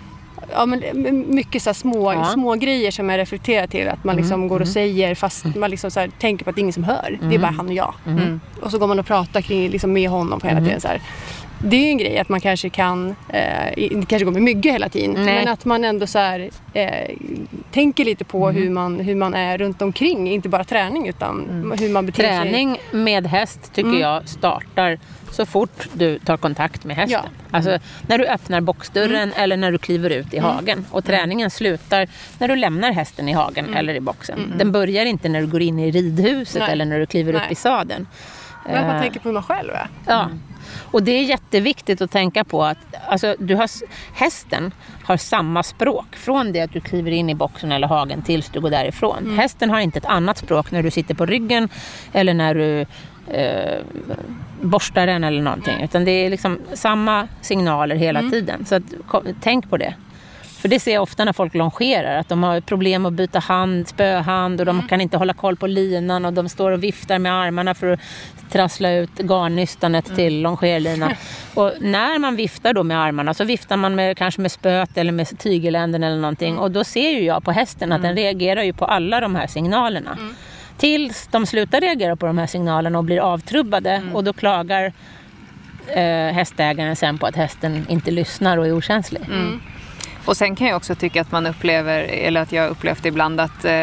Ja, men mycket så små, Ja. Mm, små grejer som jag reflekterar till att man liksom går och säger fast man liksom så tänker på att det är ingen som hör. Det är bara han och jag. Mm. Och så går man och pratar kring, liksom med honom på hela tiden. Så här. Det är en grej att man kanske kan, eh, inte kanske går med mygga hela tiden, Nej. men att man ändå så här, eh, tänker lite på Mm. hur, man, hur man är runt omkring. Inte bara träning utan hur man beter sig. Träning med häst tycker jag startar så fort du tar kontakt med hästen. Ja. Alltså när du öppnar boxdörren eller när du kliver ut i hagen. Och träningen slutar när du lämnar hästen i hagen eller i boxen. Den börjar inte när du går in i ridhuset Nej. eller när du kliver upp Nej. i sadeln. Men att man Eh, tänker på hur man själv är. Ja. Och det är jätteviktigt att tänka på att alltså, du har, hästen har samma språk från det att du kliver in i boxen eller hagen tills du går därifrån. Hästen har inte ett annat språk när du sitter på ryggen eller när du eh, borstar den eller någonting. Utan det är liksom samma signaler hela tiden. Så att, tänk på det. För det ser jag ofta när folk longerar, att de har problem att byta hand, spöhand och de kan inte hålla koll på linan och de står och viftar med armarna för att trassla ut garnnystanet till longerlinan. [laughs] Och när man viftar då med armarna så viftar man med, kanske med spöet eller med tygeländen eller någonting och då ser ju jag på hästen att den reagerar ju på alla de här signalerna. Tills de slutar reagera på de här signalerna och blir avtrubbade och då klagar eh, hästägaren sen på att hästen inte lyssnar och är okänslig. Och sen kan jag också tycka att man upplever, eller att jag upplevt ibland att eh,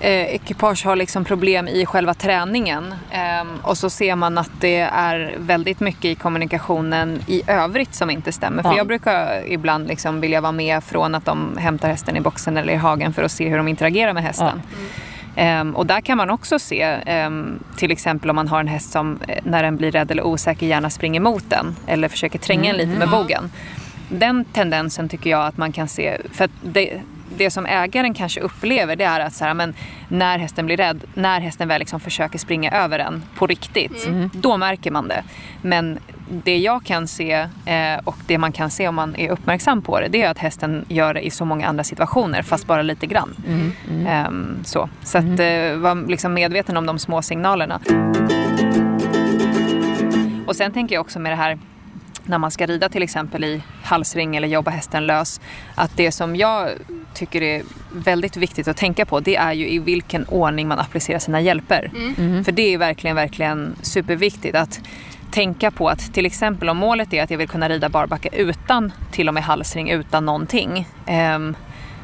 eh, ekipage har liksom problem i själva träningen. Ehm, och så ser man att det är väldigt mycket i kommunikationen i övrigt som inte stämmer. För Ja. jag brukar ibland liksom vilja vara med från att de hämtar hästen i boxen eller i hagen för att se hur de interagerar med hästen. Ehm, och där kan man också se, ehm, till exempel om man har en häst som eh, när den blir rädd eller osäker gärna springer mot den eller försöker tränga en lite med bogen. Den tendensen tycker jag att man kan se, för det, det som ägaren kanske upplever det är att så här, men när hästen blir rädd, när hästen väl liksom försöker springa över den på riktigt, då märker man det. Men det jag kan se eh, och det man kan se om man är uppmärksam på det, det är att hästen gör det i så många andra situationer, fast bara lite grann. Ehm, så. Så att eh, vara liksom medveten om de små signalerna. Och sen tänker jag också med det här när man ska rida till exempel i halsring eller jobba hästen lös. Att det som jag tycker är väldigt viktigt att tänka på det är ju i vilken ordning man applicerar sina hjälper. För det är verkligen, verkligen superviktigt att tänka på att till exempel om målet är att jag vill kunna rida barbacka utan till och med halsring, utan någonting. ehm,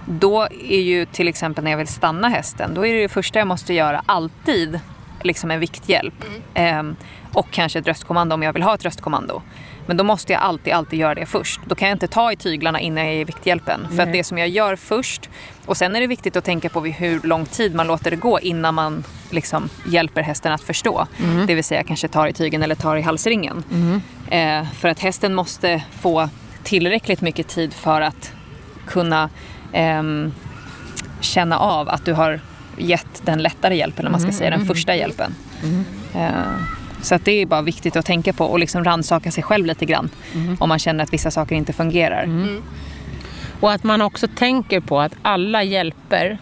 då är ju till exempel när jag vill stanna hästen, då är det det första jag måste göra alltid liksom en vikthjälp. Ehm, och kanske ett röstkommando om jag vill ha ett röstkommando. Men då måste jag alltid, alltid göra det först. Då kan jag inte ta i tyglarna innan jag i vikthjälpen. För att det som jag gör först, och sen är det viktigt att tänka på hur lång tid man låter det gå innan man liksom hjälper hästen att förstå. Det vill säga kanske tar i tygen eller tar i halsringen. Eh, för att hästen måste få tillräckligt mycket tid för att kunna ehm, känna av att du har gett den lättare hjälpen, eller man ska säga den första hjälpen. Eh, så att det är bara viktigt att tänka på och liksom rannsaka sig själv lite grann. Om man känner att vissa saker inte fungerar. Och att man också tänker på att alla hjälper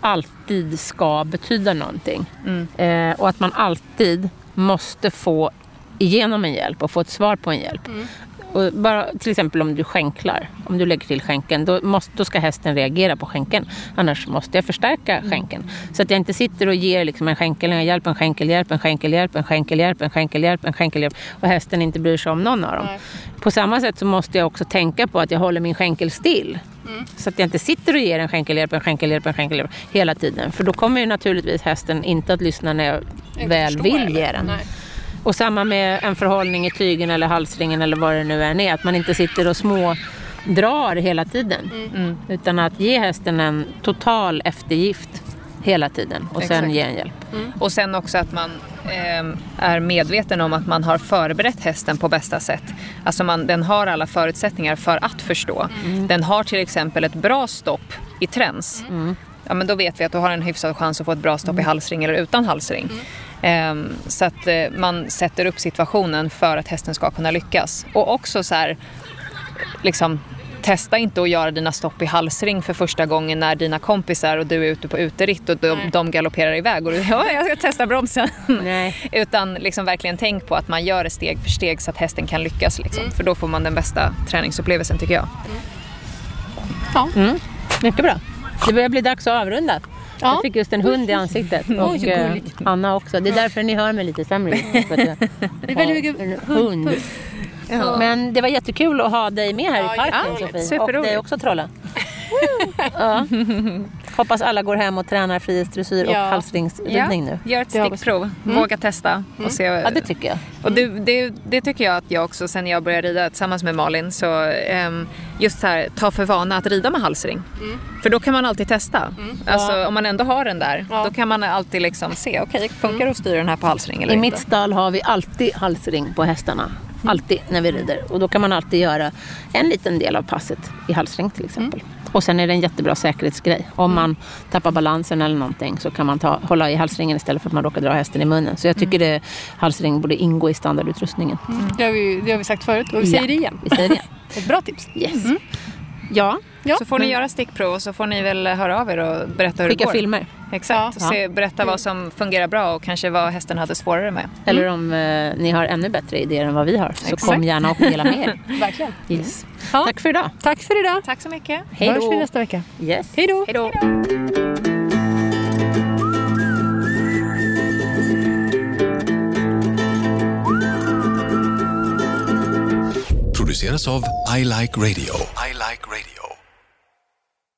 alltid ska betyda någonting. Eh, och att man alltid måste få igenom en hjälp och få ett svar på en hjälp. Och bara, till exempel om du skänklar, om du lägger till skänken, då, måste, då ska hästen reagera på skänken. Annars måste jag förstärka skänken. Så att jag inte sitter och ger liksom en skänkelhjälp, en skänkelhjälp, en skänkelhjälp, en skänkelhjälp, en skänkelhjälp, en skänkelhjälp och hästen inte bryr sig om någon av dem. På samma sätt så måste jag också tänka på att jag håller min skänkel still. Så att jag inte sitter och ger en skänkelhjälp, en skänkelhjälp, en skänkelhjälp hela tiden. För då kommer ju naturligtvis hästen inte att lyssna när jag väl förstår, vill ge den. Nej. Och samma med en förhållning i tygen eller halsringen eller vad det nu än är. Att man inte sitter och små drar hela tiden. Mm. Utan att ge hästen en total eftergift hela tiden och sen Exakt. ge en hjälp. Och sen också att man ehm, är medveten om att man har förberett hästen på bästa sätt. Alltså man, den har alla förutsättningar för att förstå. Den har till exempel ett bra stopp i träns. Ja, men då vet vi att du har en hyfsad chans att få ett bra stopp i halsring eller utan halsring. Ehm, så att eh, man sätter upp situationen för att hästen ska kunna lyckas. Och också så här, liksom, testa inte att göra dina stopp i halsring för första gången när dina kompisar och du är ute på uteritt och de, de galopperar iväg och du [laughs] ja, jag ska testa bromsen. Nej. [laughs] Utan liksom verkligen tänk på att man gör det steg för steg så att hästen kan lyckas. Liksom. För då får man den bästa träningsupplevelsen tycker jag. Mycket bra. Det börjar bli dags att avrunda. Ja. Jag fick just en hund i ansiktet. Och så eh. Anna också. Det är därför ni hör mig lite sämre. För att jag Det är väldigt mycket hund. Men det var jättekul att ha dig med här Ja, i parken. Sofie. Och dig också Trolla. ja. [laughs] Hoppas alla går hem och tränar frihetsdressyr och Ja. halsringsridning nu. Gör ett stickprov. Våga testa. Och se. Ja, det tycker jag. Och det, det, det tycker jag att jag också, sen jag började rida tillsammans med Malin, så ehm, just så här, ta för vana att rida med halsring. För då kan man alltid testa. Alltså om man ändå har den där, Ja. då kan man alltid liksom se, okej, funkar det att styra den här på halsring eller I inte? mitt stall har vi alltid halsring på hästarna. Alltid när vi rider. Och då kan man alltid göra en liten del av passet i halsring till exempel. Och sen är det en jättebra säkerhetsgrej. Om man tappar balansen eller någonting så kan man ta, hålla i halsringen istället för att man råkar dra hästen i munnen. Så jag tycker det, halsring borde ingå i standardutrustningen. Det, har vi, det har vi sagt förut och vi säger det igen. Vi säger det. [laughs] Ett bra tips. Yes. Ja, Ja, så får ni göra stickprov och så får ni väl höra av er och berätta hur det skicka går. filmer. Exakt, och Ja. se, berätta vad som fungerar bra och kanske vad hästen hade svårare med. Eller om eh, ni har ännu bättre idéer än vad vi har. Så kom Exakt. gärna och dela med er. [laughs] Verkligen. Yes. Ja. Tack för idag. Tack för idag. Tack så mycket. Hej Hörs vi då. nästa vecka. Yes. Hej då. Hej då. produceras av I Like Radio. I like